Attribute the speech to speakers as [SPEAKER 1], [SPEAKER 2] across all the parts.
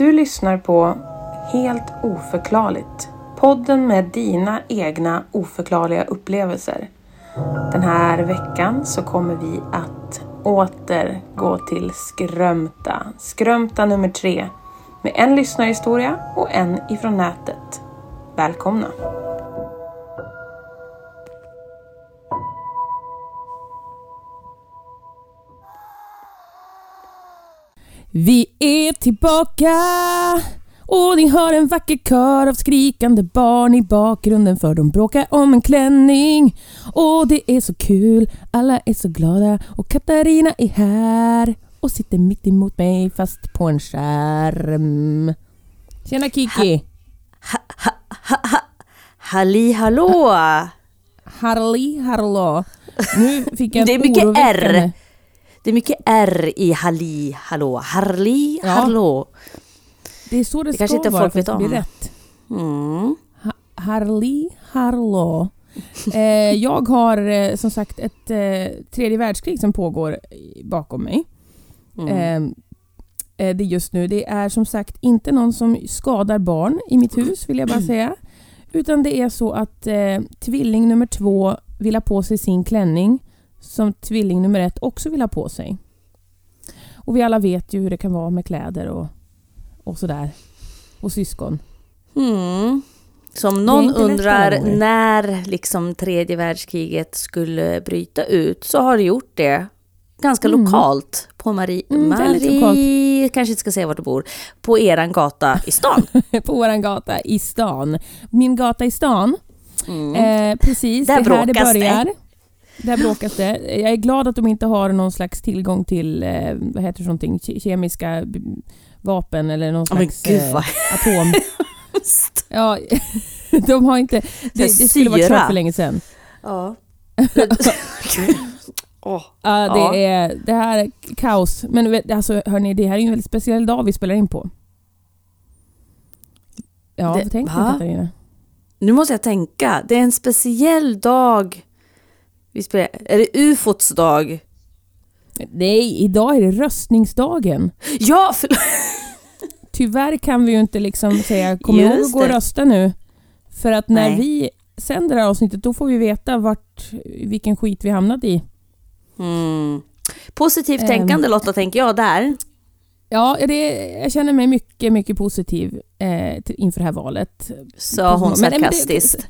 [SPEAKER 1] Du lyssnar på Helt oförklarligt. Podden med dina egna oförklarliga upplevelser. Den här veckan så kommer vi att åter gå till Skrömta. Skrömta nummer tre. Med en lyssnarhistoria och en ifrån nätet. Välkomna!
[SPEAKER 2] Vi är tillbaka och ni hör en vacker kör av skrikande barn i bakgrunden för de bråkar om en klänning. Och det är så kul, alla är så glada och Katarina är här och sitter mitt emot mig fast på en skärm. Tjena Kiki!
[SPEAKER 3] Ha, ha, ha, ha. Halli hallå!
[SPEAKER 2] Harli hallå! Nu fick jag
[SPEAKER 3] Det är mycket R. Det är mycket R i halli hallå. Harli
[SPEAKER 2] Ja.
[SPEAKER 3] hallå.
[SPEAKER 2] Det är så det,
[SPEAKER 3] Det
[SPEAKER 2] ska
[SPEAKER 3] kanske inte
[SPEAKER 2] vara
[SPEAKER 3] folk
[SPEAKER 2] för att
[SPEAKER 3] vet
[SPEAKER 2] det blir
[SPEAKER 3] om.
[SPEAKER 2] rätt.
[SPEAKER 3] Mm.
[SPEAKER 2] Ha- Harli Harlo. Eh, jag har eh, som sagt ett eh, tredje världskrig som pågår bakom mig.
[SPEAKER 3] Mm.
[SPEAKER 2] Eh, eh, det just nu. Det är som sagt inte någon som skadar barn i mitt hus vill jag bara säga. Utan det är så att eh, tvilling nummer två vill ha på sig sin klänning som tvilling nummer ett också vill ha på sig. Och vi alla vet ju hur det kan vara med kläder och, och sådär. Och syskon.
[SPEAKER 3] Mm. Så om
[SPEAKER 2] Det är
[SPEAKER 3] någon undrar när liksom tredje världskriget skulle bryta ut så har det gjort det ganska
[SPEAKER 2] Mm.
[SPEAKER 3] lokalt på Marie,
[SPEAKER 2] Mm,
[SPEAKER 3] Marie kanske inte ska säga vart du bor, på eran gata i stan.
[SPEAKER 2] på vår gata i stan. Min gata i stan.
[SPEAKER 3] Mm.
[SPEAKER 2] Eh, precis,
[SPEAKER 3] Där
[SPEAKER 2] det är här det
[SPEAKER 3] bråkas det.
[SPEAKER 2] Där bråkas det. Jag är glad att de inte har någon slags tillgång till, eh, vad heter det för någonting, Ke- kemiska vapen eller någon slags
[SPEAKER 3] gud,
[SPEAKER 2] eh, atom. Ja, de har inte... Det, det skulle varit kört för länge sedan.
[SPEAKER 3] Ja. Åh.
[SPEAKER 2] Ja, det,
[SPEAKER 3] Ja.
[SPEAKER 2] Är, det här är kaos. Men alltså, hörni, det här är en väldigt speciell dag vi spelar in på. Ja,
[SPEAKER 3] Det-
[SPEAKER 2] vad tänker
[SPEAKER 3] va?
[SPEAKER 2] du Katarina?
[SPEAKER 3] Nu måste jag tänka. Det är en speciell dag. Vi spelar, är det ufots dag?
[SPEAKER 2] Nej, idag är det röstningsdagen.
[SPEAKER 3] Ja, för,
[SPEAKER 2] Tyvärr kan vi ju inte liksom säga kom ihåg att gå och
[SPEAKER 3] det.
[SPEAKER 2] rösta nu. För att när
[SPEAKER 3] Nej.
[SPEAKER 2] vi sänder det här avsnittet då får vi veta vart, vilken skit vi hamnat i.
[SPEAKER 3] mm. Positivt
[SPEAKER 2] Ehm.
[SPEAKER 3] tänkande Lotta, tänker jag där.
[SPEAKER 2] Ja, det, jag känner mig mycket, mycket positiv eh, till, inför det här valet.
[SPEAKER 3] Sa hon
[SPEAKER 2] Men- men det-
[SPEAKER 3] sarkastiskt.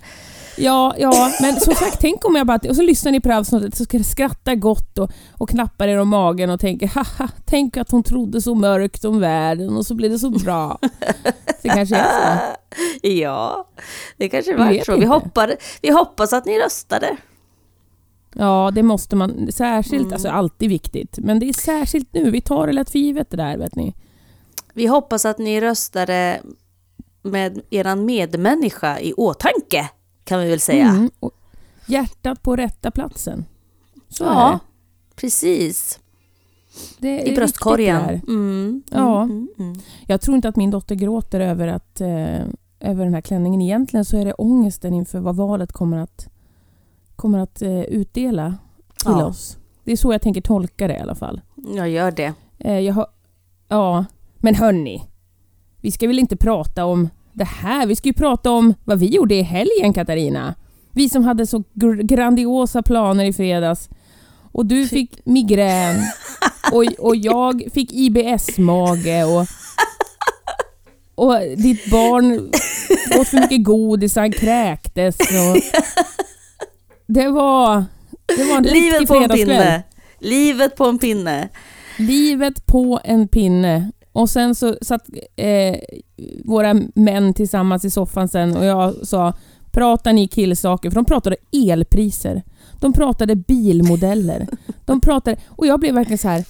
[SPEAKER 2] Ja, ja, men som sagt, tänk om jag bara... Och så lyssnar ni på det här avsnittet så ska skratta gott och, och knappar er om magen och tänker haha, tänk att hon trodde så mörkt om världen och så blir det så bra. Det kanske är så.
[SPEAKER 3] Ja, det kanske var så. Vi, hoppar, vi hoppas att ni röstade.
[SPEAKER 2] Ja, det måste man. Särskilt,
[SPEAKER 3] Mm.
[SPEAKER 2] alltså alltid viktigt. Men det är särskilt nu. Vi tar det lätt för givet det där, vet ni.
[SPEAKER 3] Vi hoppas att ni röstade med eran medmänniska i åtanke, kan vi väl säga.
[SPEAKER 2] Mm, hjärtat på rätta platsen. Så är
[SPEAKER 3] Ja,
[SPEAKER 2] det.
[SPEAKER 3] precis.
[SPEAKER 2] det. är
[SPEAKER 3] I bröstkorgen.
[SPEAKER 2] här.
[SPEAKER 3] Mm,
[SPEAKER 2] Ja.
[SPEAKER 3] mm, mm, mm.
[SPEAKER 2] Jag tror inte att min dotter gråter över, att, eh, över den här klänningen. Egentligen så är det ångesten inför vad valet kommer att, kommer att eh, utdela till
[SPEAKER 3] Ja.
[SPEAKER 2] oss. Det är så jag tänker tolka det i alla fall.
[SPEAKER 3] Jag gör det.
[SPEAKER 2] Eh, jag har, ja, men hörni. Vi ska väl inte prata om det här. Vi ska ju prata om vad vi gjorde i helgen, Katarina. Vi som hade så gr- grandiosa planer i fredags. Och du fick migrän. Och, och jag fick IBS-mage. Och, och ditt barn åt för mycket godis, han kräktes. Och det var, det var en riktig
[SPEAKER 3] Livet på en pinne. Livet på en pinne.
[SPEAKER 2] Livet på en pinne. Och sen så satt eh, våra män tillsammans i soffan sen och jag sa Pratar ni killsaker? För de pratade elpriser. De pratade bilmodeller. De pratade... Och jag blev verkligen så här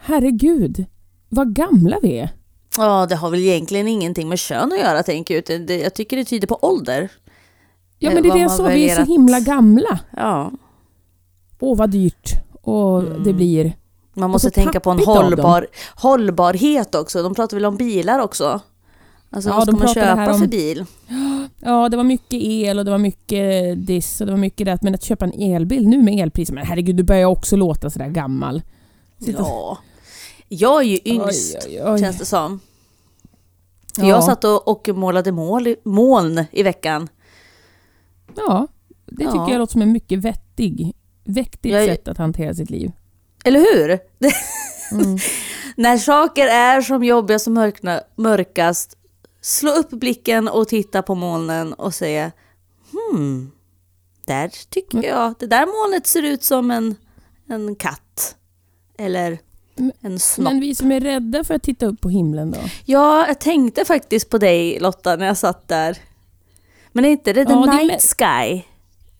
[SPEAKER 2] Herregud, vad gamla vi är.
[SPEAKER 3] Ja, det har väl egentligen ingenting med kön att göra, tänker jag. Jag tycker det tyder på ålder.
[SPEAKER 2] Ja
[SPEAKER 3] Eh,
[SPEAKER 2] men det är det jag sa, vi är så himla gamla.
[SPEAKER 3] Ja,
[SPEAKER 2] Åh vad dyrt. Och
[SPEAKER 3] Mm.
[SPEAKER 2] det blir...
[SPEAKER 3] man måste tänka på en hållbar, hållbarhet också. De pratar väl om bilar också? Alltså
[SPEAKER 2] Ja,
[SPEAKER 3] vad ska man köpa
[SPEAKER 2] om-
[SPEAKER 3] för bil?
[SPEAKER 2] Ja, det var mycket el och det var mycket diss och det var mycket det. Men att köpa en elbil nu med elpriser, men herregud, du börjar också låta sådär gammal. Sitta-
[SPEAKER 3] Ja. Jag är ju yngst,
[SPEAKER 2] Oj, oj, oj.
[SPEAKER 3] känns det som. För Jag satt och, och målade mål, moln i veckan.
[SPEAKER 2] Ja, det tycker
[SPEAKER 3] Ja.
[SPEAKER 2] jag låter som en mycket vettig, vettigt
[SPEAKER 3] Jag-
[SPEAKER 2] sätt att hantera sitt liv.
[SPEAKER 3] Eller hur?
[SPEAKER 2] Mm.
[SPEAKER 3] När saker är som jobbigast och mörkna, mörkast, slå upp blicken och titta på molnen och säga hmm, där tycker
[SPEAKER 2] Mm.
[SPEAKER 3] jag, det där molnet ser ut som en, en katt. Eller
[SPEAKER 2] Men-
[SPEAKER 3] en snopp.
[SPEAKER 2] Men vi som är rädda för att titta upp på himlen då?
[SPEAKER 3] Ja, jag tänkte faktiskt på dig Lotta när jag satt där. Men är inte det the
[SPEAKER 2] Ja, det
[SPEAKER 3] night sky?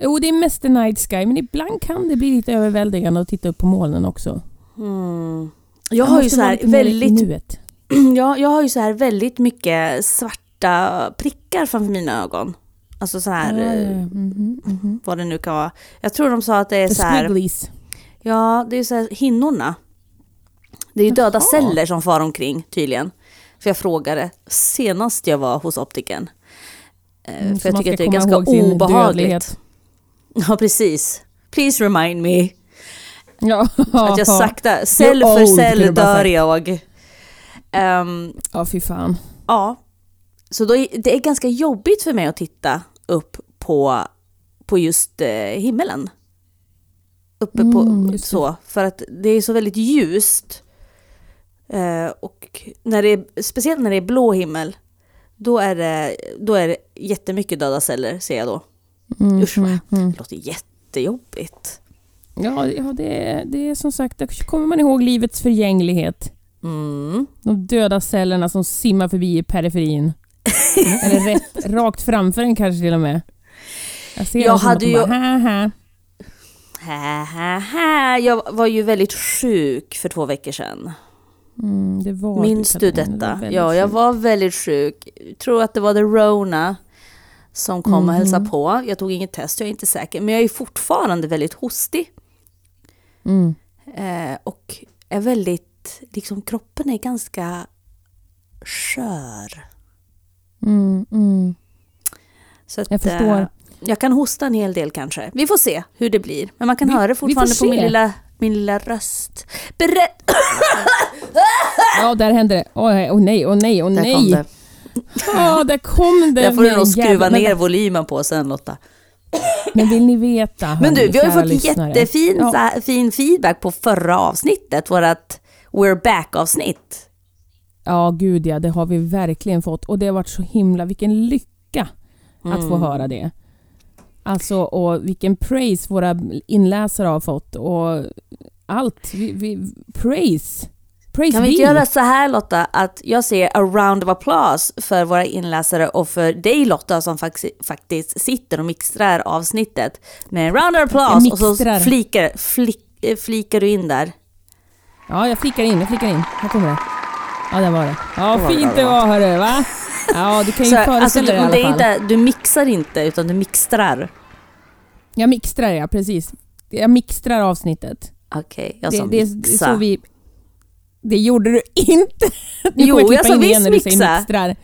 [SPEAKER 2] Jo, det är mest the night sky, men ibland kan det bli lite överväldigande att titta upp på molnen också.
[SPEAKER 3] Hmm. Jag har ju så här väldigt. Ja, jag har ju så här väldigt mycket svarta prickar framför mina ögon. Alltså så här,
[SPEAKER 2] ja. Mhm, mhm.
[SPEAKER 3] vad det nu kan vara. Jag tror de sa att det är
[SPEAKER 2] The
[SPEAKER 3] så här,
[SPEAKER 2] squigglies.
[SPEAKER 3] ja det är så här hinnorna. Det är ju döda
[SPEAKER 2] Jaha.
[SPEAKER 3] celler som far omkring tydligen. För jag frågade senast jag var hos optikern. Eh,
[SPEAKER 2] Mm,
[SPEAKER 3] för jag tycker att det är ganska obehagligt.
[SPEAKER 2] dödlighet.
[SPEAKER 3] Ja, precis. Please remind me.
[SPEAKER 2] Ja,
[SPEAKER 3] Att jag sakta, cell för cell dör jag. Ehm,
[SPEAKER 2] ja, fy fan.
[SPEAKER 3] Ja, så då, det är ganska jobbigt för mig att titta upp på, på just eh, himmelen. Uppe
[SPEAKER 2] Mm,
[SPEAKER 3] på så, för att det är så väldigt ljust. Eh, och när det är, speciellt när det är blå himmel, då är det, då är det jättemycket döda celler ser jag då.
[SPEAKER 2] Mm,
[SPEAKER 3] Usch,
[SPEAKER 2] mm, mm.
[SPEAKER 3] Det låter jättejobbigt.
[SPEAKER 2] Ja, ja det, är, det är som sagt, då kommer man ihåg livets förgänglighet.
[SPEAKER 3] Mm.
[SPEAKER 2] De döda cellerna som simmar förbi i periferin. Eller rätt, rakt framför en kanske till och med. Jag ser
[SPEAKER 3] Jag hade ju-
[SPEAKER 2] bara, haha.
[SPEAKER 3] Hä, hä, hä. Jag var ju väldigt sjuk för två veckor sedan.
[SPEAKER 2] Mm, det var
[SPEAKER 3] Minns du
[SPEAKER 2] Katarina, det var
[SPEAKER 3] detta?
[SPEAKER 2] väldigt
[SPEAKER 3] Ja, jag var väldigt sjuk. Jag tror att det var the Rona som kom och
[SPEAKER 2] Mhm.
[SPEAKER 3] hälsade på. Jag tog inget test, jag är inte säker. Men jag är fortfarande väldigt hostig.
[SPEAKER 2] Mm.
[SPEAKER 3] Eh, och är väldigt, liksom kroppen är ganska skör.
[SPEAKER 2] Mm, mm.
[SPEAKER 3] Så att,
[SPEAKER 2] Jag förstår.
[SPEAKER 3] eh, jag kan hosta en hel del kanske. Vi får se hur det blir. Men man kan
[SPEAKER 2] Vi-
[SPEAKER 3] höra
[SPEAKER 2] får
[SPEAKER 3] fortfarande på min lilla, min lilla röst. Berätt!
[SPEAKER 2] Ja, där hände det. Åh oh, nej, åh nej, åh
[SPEAKER 3] Där
[SPEAKER 2] nej. Ja, där kom det.
[SPEAKER 3] Där får du nog skruva ner
[SPEAKER 2] men-
[SPEAKER 3] volymen på sen Lotta.
[SPEAKER 2] Men vill ni veta?
[SPEAKER 3] Men du,
[SPEAKER 2] hörni,
[SPEAKER 3] vi har ju fått
[SPEAKER 2] lyssnare?
[SPEAKER 3] jättefin
[SPEAKER 2] Ja.
[SPEAKER 3] fin feedback på förra avsnittet, vårat We're Back-avsnitt.
[SPEAKER 2] Ja, gud ja, det har vi verkligen fått. Och det har varit så himla, vilken lycka att få
[SPEAKER 3] Mm.
[SPEAKER 2] höra det. Alltså, och vilken praise våra inläsare har fått och allt. Vi, vi, praise. Praise
[SPEAKER 3] Kan vi inte göra så här Lotta, att jag säger a round of applause för våra inläsare och för dig Lotta som faxi- faktiskt sitter och mixtrar avsnittet med en round of applause och så flikar, flik, eh, flikar du in där.
[SPEAKER 2] Ja, jag flikar in, jag flikar in. Här kommer det. Ja, där var det. Ja,
[SPEAKER 3] Det var
[SPEAKER 2] fint det
[SPEAKER 3] va?
[SPEAKER 2] var hörru, va? Ja, du kan ju
[SPEAKER 3] Så, alltså,
[SPEAKER 2] föreställa
[SPEAKER 3] du,
[SPEAKER 2] dig i alla
[SPEAKER 3] det
[SPEAKER 2] fall.
[SPEAKER 3] inte, du mixar inte utan du mixtrar.
[SPEAKER 2] Jag mixtrar, ja precis. Jag mixtrar avsnittet.
[SPEAKER 3] Okej, jag
[SPEAKER 2] Det,
[SPEAKER 3] sa
[SPEAKER 2] det, är- det är så vi... Det gjorde du inte! Nu
[SPEAKER 3] Jo, jag sa visst
[SPEAKER 2] när du säger
[SPEAKER 3] mixa.
[SPEAKER 2] mixtrar.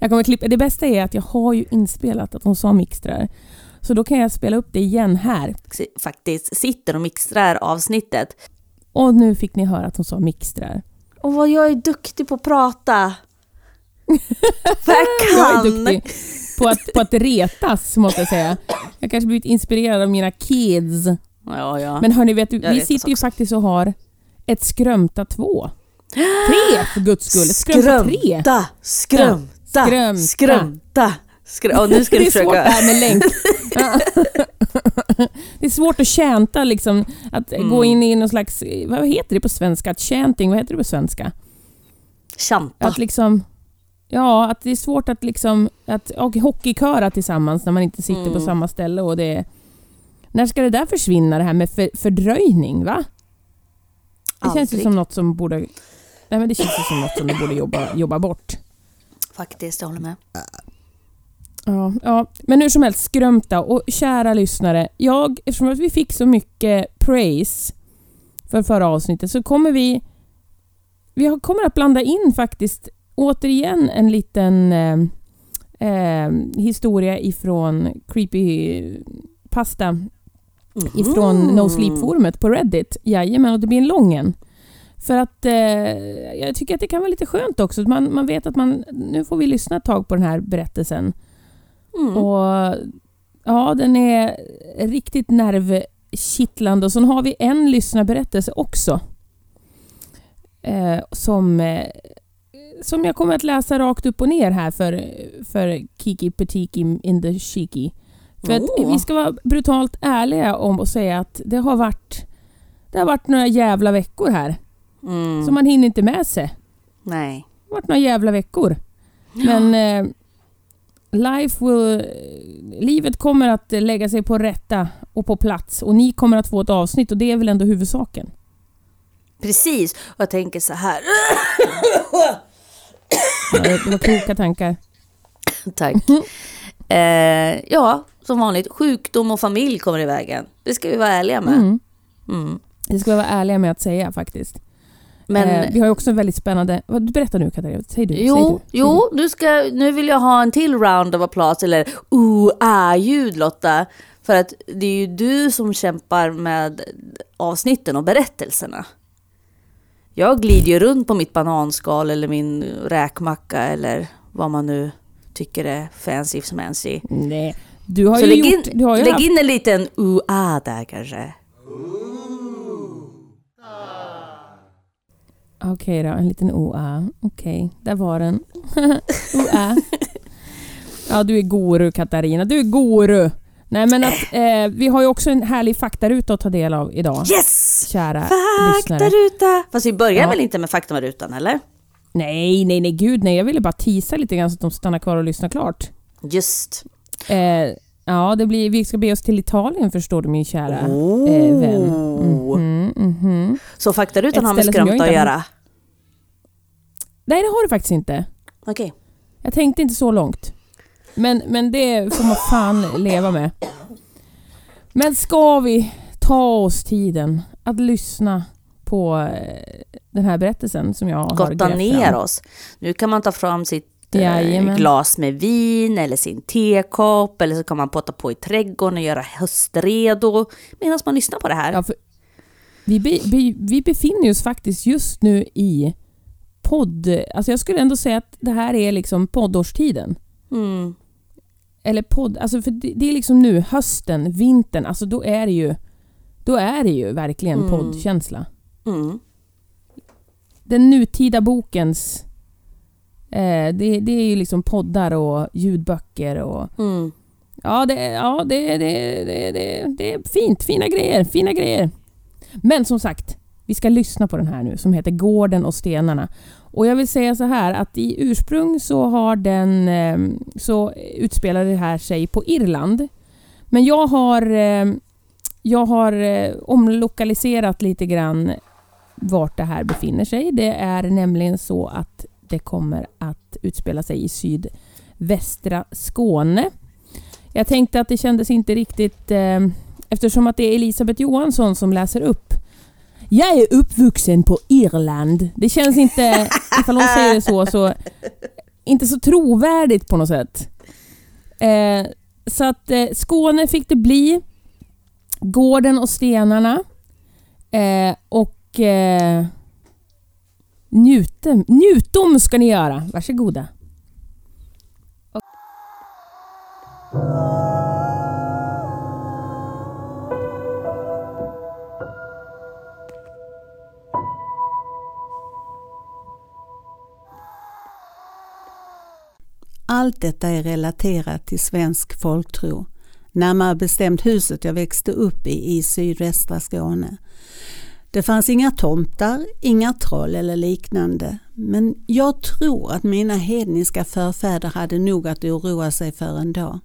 [SPEAKER 2] Jag kommer klippa, det bästa är att jag har ju inspelat att hon sa mixtrar. Så då kan jag spela upp det igen här.
[SPEAKER 3] faktiskt sitter och mixtrar avsnittet.
[SPEAKER 2] Och nu fick ni höra att hon sa mixtrar.
[SPEAKER 3] Och vad jag är duktig på att prata. Jag
[SPEAKER 2] Jag
[SPEAKER 3] kan.
[SPEAKER 2] är duktig på att, på att retas, måste jag säga. Jag kanske blivit inspirerad av mina kids.
[SPEAKER 3] Ja, ja.
[SPEAKER 2] Men hörni, vet du,
[SPEAKER 3] Jag
[SPEAKER 2] vi sitter ju faktiskt och har ett skrömta två. Tre för guds skull. Skrömta tre.
[SPEAKER 3] Skrömta, skrömta,
[SPEAKER 2] Skrömta.
[SPEAKER 3] skrömta. Skrö- och nu ska
[SPEAKER 2] det är svårt det här med länk. det är svårt att chanta liksom. Att
[SPEAKER 3] Mm.
[SPEAKER 2] gå in i någon slags, vad heter det på svenska? Chanting, vad heter det på svenska?
[SPEAKER 3] Chanta.
[SPEAKER 2] Att liksom, ja, att det är svårt att liksom, att och hockeyköra tillsammans när man inte sitter på
[SPEAKER 3] Mm.
[SPEAKER 2] samma ställe och det när ska det där försvinna det här med för, fördröjning va? Det känns ju
[SPEAKER 3] Aldrig.
[SPEAKER 2] som något som borde, nej men det känns ju som något som du borde jobba, jobba bort.
[SPEAKER 3] Faktiskt, jag håller med.
[SPEAKER 2] Ja, ja, men hur som helst, skrömta och kära lyssnare. Jag, eftersom att vi fick så mycket praise för förra avsnittet så kommer vi vi kommer att blanda in faktiskt återigen en liten eh, eh, historia ifrån Creepy Pasta ifrån
[SPEAKER 3] Mhm.
[SPEAKER 2] No Sleep-forumet på Reddit. Jajamän, och det blir en lång en. För att eh, jag tycker att det kan vara lite skönt också. Man, man vet att man, nu får vi lyssna ett tag på den här berättelsen.
[SPEAKER 3] Mm.
[SPEAKER 2] Och ja, den är riktigt nervkittlande. Och så har vi en lyssnarberättelse också. Eh, som, eh, som jag kommer att läsa rakt upp och ner här för, för Kiki Petiki in the Shiki. För att
[SPEAKER 3] Åh.
[SPEAKER 2] vi ska vara brutalt ärliga om att säga att det har varit det har varit några jävla veckor här.
[SPEAKER 3] Mm.
[SPEAKER 2] Så man hinner inte med sig.
[SPEAKER 3] Nej.
[SPEAKER 2] Det har varit några jävla veckor. Men eh, life will, livet kommer att lägga sig på rätta och på plats. Och ni kommer att få ett avsnitt och det är väl ändå huvudsaken.
[SPEAKER 3] Precis. Och jag tänker så här.
[SPEAKER 2] Ja, det var kloka tankar.
[SPEAKER 3] Tack. Eh, ja, som vanligt. Sjukdom och familj kommer i vägen. Det ska vi vara ärliga med.
[SPEAKER 2] Mm.
[SPEAKER 3] Mm.
[SPEAKER 2] Det ska vi vara ärliga med att säga faktiskt.
[SPEAKER 3] Men
[SPEAKER 2] eh, vi har ju också en väldigt spännande... Berätta nu Katarina, säg du. säg
[SPEAKER 3] jo,
[SPEAKER 2] du, säg
[SPEAKER 3] jo nu, ska, nu vill jag ha en till round of applause eller ooh-ah-ljud Lotta. För att det är ju du som kämpar med avsnitten och berättelserna. Jag glider ju runt på mitt bananskal eller min räkmacka eller vad man nu tycker är fancy smancy.
[SPEAKER 2] du. Nej, du har
[SPEAKER 3] Så
[SPEAKER 2] ju
[SPEAKER 3] lägg in,
[SPEAKER 2] gjort... Du har ju
[SPEAKER 3] lägg
[SPEAKER 2] haft,
[SPEAKER 3] in en liten ooh-ah där kanske.
[SPEAKER 2] Okej då, en liten OA. Okej, där var den. OA. Ja, du är guru Katarina. Du är guru! Nej men att eh, vi har ju också en härlig faktaruta att ta del av idag.
[SPEAKER 3] Yes!
[SPEAKER 2] Kära.
[SPEAKER 3] Faktaruta! Fast vi börjar
[SPEAKER 2] Ja.
[SPEAKER 3] väl inte med faktarutan eller?
[SPEAKER 2] Nej, nej, nej, gud nej. Jag ville bara tisa lite grann så att de stannar kvar och lyssnar klart.
[SPEAKER 3] Just.
[SPEAKER 2] Eh, ja, det blir, vi ska be oss till Italien förstår du min kära
[SPEAKER 3] Oh.
[SPEAKER 2] eh, vän. Mhm, mhm.
[SPEAKER 3] Så faktarutan har med skrömta att
[SPEAKER 2] har-
[SPEAKER 3] göra?
[SPEAKER 2] Nej, det har du faktiskt inte.
[SPEAKER 3] Okej.
[SPEAKER 2] Jag tänkte inte så långt. Men, men det får man fan leva med. Men ska vi ta oss tiden att lyssna på eh, den här berättelsen som jag har
[SPEAKER 3] Gotta
[SPEAKER 2] grävt
[SPEAKER 3] ner
[SPEAKER 2] fram?
[SPEAKER 3] oss. Nu kan man ta fram sitt eh,
[SPEAKER 2] Jajamän.
[SPEAKER 3] glas med vin eller sin tekopp eller så kan man potta på i trädgården och göra höstredo medan man lyssnar på det här.
[SPEAKER 2] Ja, vi, be, be, vi befinner oss faktiskt just nu i podd... Alltså jag skulle ändå säga att det här är liksom poddårstiden.
[SPEAKER 3] Mm.
[SPEAKER 2] Eller podd... Alltså för det, det är liksom nu, hösten, vintern. Alltså då är det ju, då är det ju verkligen
[SPEAKER 3] Mm.
[SPEAKER 2] poddkänsla.
[SPEAKER 3] Mm.
[SPEAKER 2] Den nutida bokens... Eh, det, det är ju liksom poddar och ljudböcker och...
[SPEAKER 3] Mm.
[SPEAKER 2] Ja, det, ja det, det, det, det, det är fint. Fina grejer. Fina grejer. Men som sagt, vi ska lyssna på den här nu som heter Gården och stenarna. Och jag vill säga så här att i ursprung så har den eh, så utspelar det här sig på Irland. Men jag har eh, jag har eh, omlokaliserat lite grann vart det här befinner sig. Det är nämligen så att det kommer att utspela sig i sydvästra Skåne. Jag tänkte att det kändes inte riktigt eh, eftersom att det är Elisabeth Johansson som läser upp. Jag är uppvuxen på Irland. Det känns inte, ifall hon säger det så, så inte så trovärdigt på något sätt. Eh, så att eh, Skåne fick det bli. Gården och stenarna. Eh, och eh, njutem, njutom ska ni göra. Varsågoda.
[SPEAKER 4] Allt detta är relaterat till svensk folktro, närmare bestämt huset jag växte upp i i sydvästra Skåne. Det fanns inga tomtar, inga troll eller liknande, men jag tror att mina hedniska förfäder hade nog att oroa sig för ändå.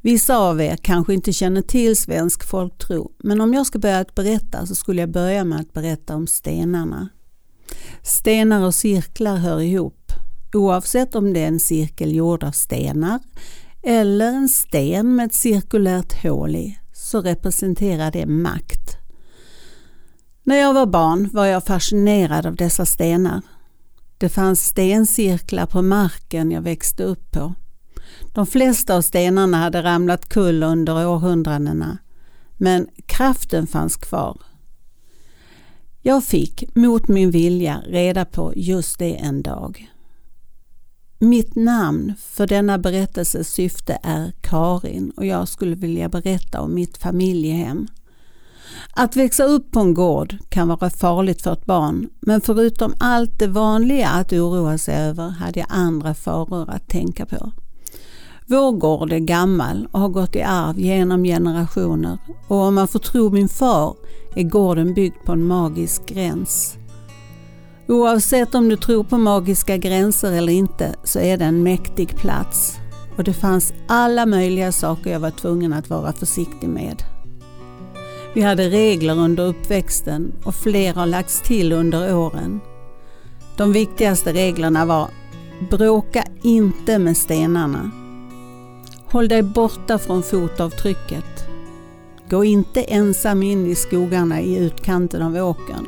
[SPEAKER 4] Vissa av er kanske inte känner till svensk folktro, men om jag ska börja att berätta så skulle jag börja med att berätta om stenarna. Stenar och cirklar hör ihop, oavsett om det är en cirkel gjord av stenar eller en sten med ett cirkulärt hål i, så representerar det makt. När jag var barn var jag fascinerad av dessa stenar. Det fanns stencirklar på marken jag växte upp på. De flesta av stenarna hade ramlat kull under århundradena, men kraften fanns kvar. Jag fick mot min vilja reda på just det en dag. Mitt namn för denna berättelses syfte är Karin och jag skulle vilja berätta om mitt familjehem. Att växa upp på en gård kan vara farligt för ett barn men förutom allt det vanliga att oroa sig över hade jag andra faror att tänka på. Vår gård är gammal och har gått i arv genom generationer och om man får tro min far är gården byggd på en magisk gräns. Oavsett om du tror på magiska gränser eller inte så är det en mäktig plats och det fanns alla möjliga saker jag var tvungen att vara försiktig med. Vi hade regler under uppväxten och fler har lagts till under åren. De viktigaste reglerna var Bråka inte med stenarna. Håll dig borta från fotavtrycket. Gå inte ensam in i skogarna i utkanten av åkern.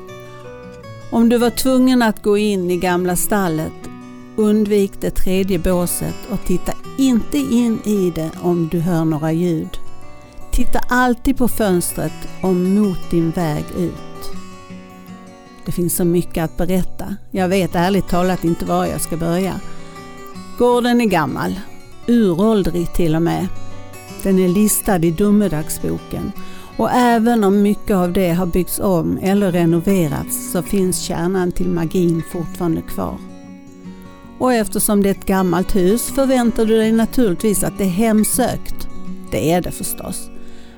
[SPEAKER 4] Om du var tvungen att gå in i gamla stallet, undvik det tredje båset och titta inte in i det om du hör några ljud. Titta alltid på fönstret och mot din väg ut. Det finns så mycket att berätta. Jag vet ärligt talat inte var jag ska börja. Gården är gammal, uråldrig till och med. Den är listad i domedagsboken och även om mycket av det har byggts om eller renoverats så finns kärnan till magin fortfarande kvar. Och eftersom det är ett gammalt hus förväntar du dig naturligtvis att det är hemsökt. Det är det förstås.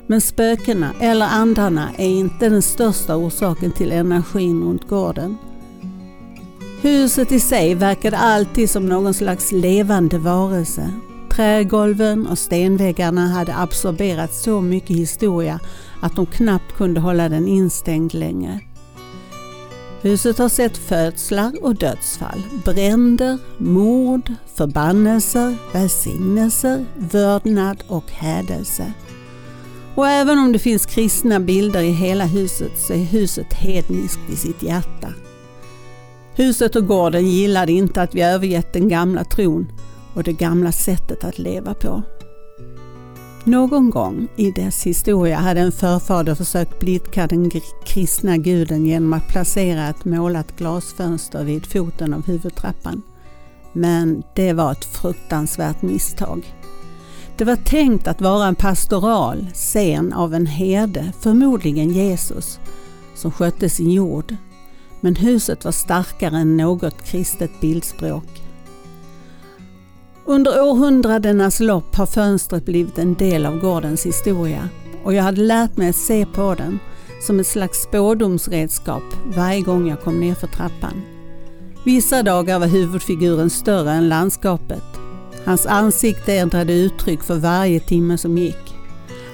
[SPEAKER 4] Men spökena eller andarna är inte den största orsaken till energin runt gården. Huset i sig verkade alltid som någon slags levande varelse. Trägolven och stenväggarna hade absorberat så mycket historia att de knappt kunde hålla den instängd längre. Huset har sett födslar och dödsfall, bränder, mord, förbannelser, välsignelser, vördnad och hädelse. Och även om det finns kristna bilder i hela huset så är huset hedniskt i sitt hjärta. Huset och gården gillade inte att vi övergett den gamla tron och det gamla sättet att leva på. Någon gång i dess historia hade en förfader försökt blidka den kristna guden genom att placera ett målat glasfönster vid foten av huvudtrappan. Men det var ett fruktansvärt misstag. Det var tänkt att vara en pastoral scen av en herde, förmodligen Jesus, som skötte sin jord. Men huset var starkare än något kristet bildspråk. Under århundradenas lopp har fönstret blivit en del av gårdens historia och jag hade lärt mig att se på den som ett slags spådomsredskap varje gång jag kom ner för trappan. Vissa dagar var huvudfiguren större än landskapet. Hans ansikte ändrade uttryck för varje timme som gick.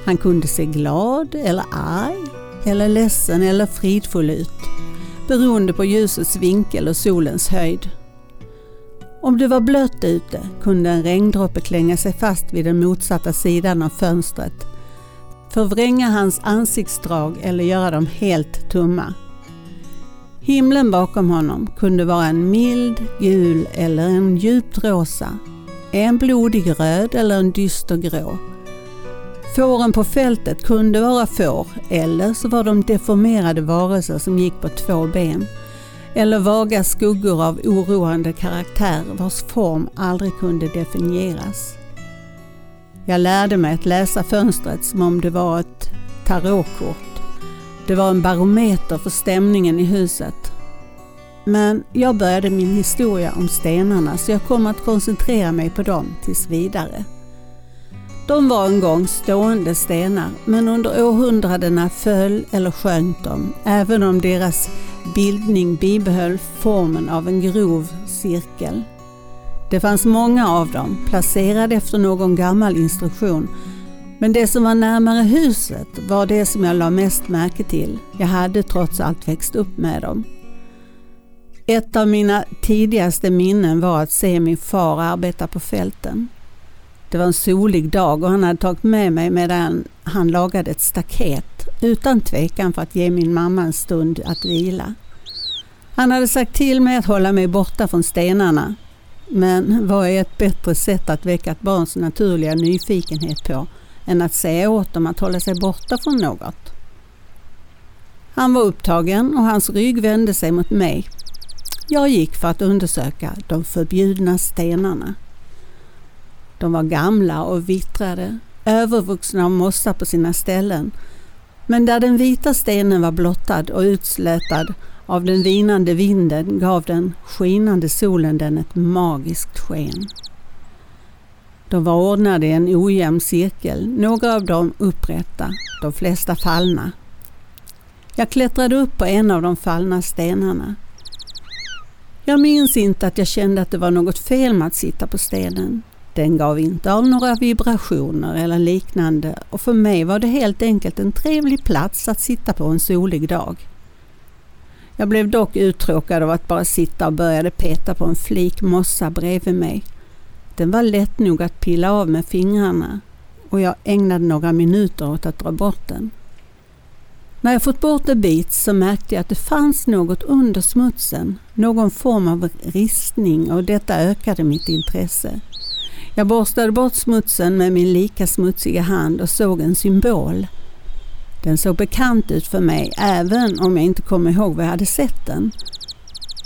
[SPEAKER 4] Han kunde se glad eller arg eller ledsen eller fridfull ut beroende på ljusets vinkel och solens höjd. Om det var blött ute kunde en regndroppe klänga sig fast vid den motsatta sidan av fönstret, förvränga hans ansiktsdrag eller göra dem helt tumma. Himlen bakom honom kunde vara en mild gul eller en djupt rosa, en blodig röd eller en dyster grå. Fåren på fältet kunde vara får eller så var de deformerade varelser som gick på två ben eller vaga skuggor av oroande karaktär vars form aldrig kunde definieras. Jag lärde mig att läsa fönstret som om det var ett tarotkort. Det var en barometer för stämningen i huset. Men jag började min historia om stenarna så jag kommer att koncentrera mig på dem tills vidare. De var en gång stående stenar men under århundradena föll eller sjönk de även om deras bildning bibehöll formen av en grov cirkel. Det fanns många av dem, placerade efter någon gammal instruktion. Men det som var närmare huset var det som jag la mest märke till. Jag hade trots allt växt upp med dem. Ett av mina tidigaste minnen var att se min far arbeta på fälten. Det var en solig dag och han hade tagit med mig medan han lagade ett staket utan tvekan för att ge min mamma en stund att vila. Han hade sagt till mig att hålla mig borta från stenarna. Men vad är ett bättre sätt att väcka ett barns naturliga nyfikenhet på än att säga åt dem att hålla sig borta från något? Han var upptagen och hans rygg vände sig mot mig. Jag gick för att undersöka de förbjudna stenarna. De var gamla och vittrade, övervuxna av mossa på sina ställen. Men där den vita stenen var blottad och utslätad av den vinande vinden gav den skinande solen den ett magiskt sken. De var ordnade i en ojämn cirkel, några av dem upprätta, de flesta fallna. Jag klättrade upp på en av de fallna stenarna. Jag minns inte att jag kände att det var något fel med att sitta på stenen. Den gav inte av några vibrationer eller liknande och för mig var det helt enkelt en trevlig plats att sitta på en solig dag. Jag blev dock uttråkad av att bara sitta och började peta på en flik mossa bredvid mig. Den var lätt nog att pilla av med fingrarna och jag ägnade några minuter åt att dra bort den. När jag fått bort en bit så märkte jag att det fanns något under smutsen, någon form av ristning och detta ökade mitt intresse. Jag borstade bort smutsen med min lika smutsiga hand och såg en symbol. Den såg bekant ut för mig även om jag inte kom ihåg var jag hade sett den.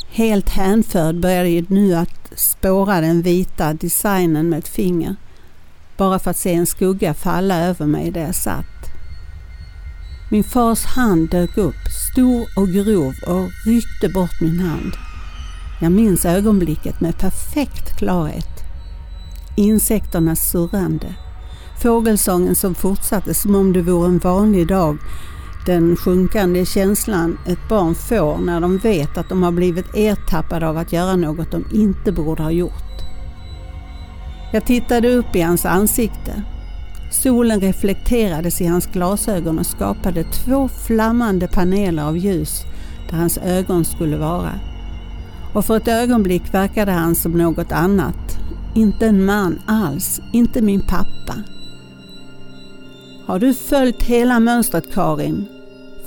[SPEAKER 4] Helt hänförd började jag nu att spåra den vita designen med ett finger. Bara för att se en skugga falla över mig där jag satt. Min fars hand dök upp, stor och grov och ryckte bort min hand. Jag minns ögonblicket med perfekt klarhet. Insekternas surrande. Fågelsången som fortsatte som om det vore en vanlig dag. Den sjunkande känslan ett barn får när de vet att de har blivit ertappade av att göra något de inte borde ha gjort. Jag tittade upp i hans ansikte. Solen reflekterades i hans glasögon och skapade två flammande paneler av ljus där hans ögon skulle vara. Och för ett ögonblick verkade han som något annat. Inte en man alls, inte min pappa. Har du följt hela mönstret Karin?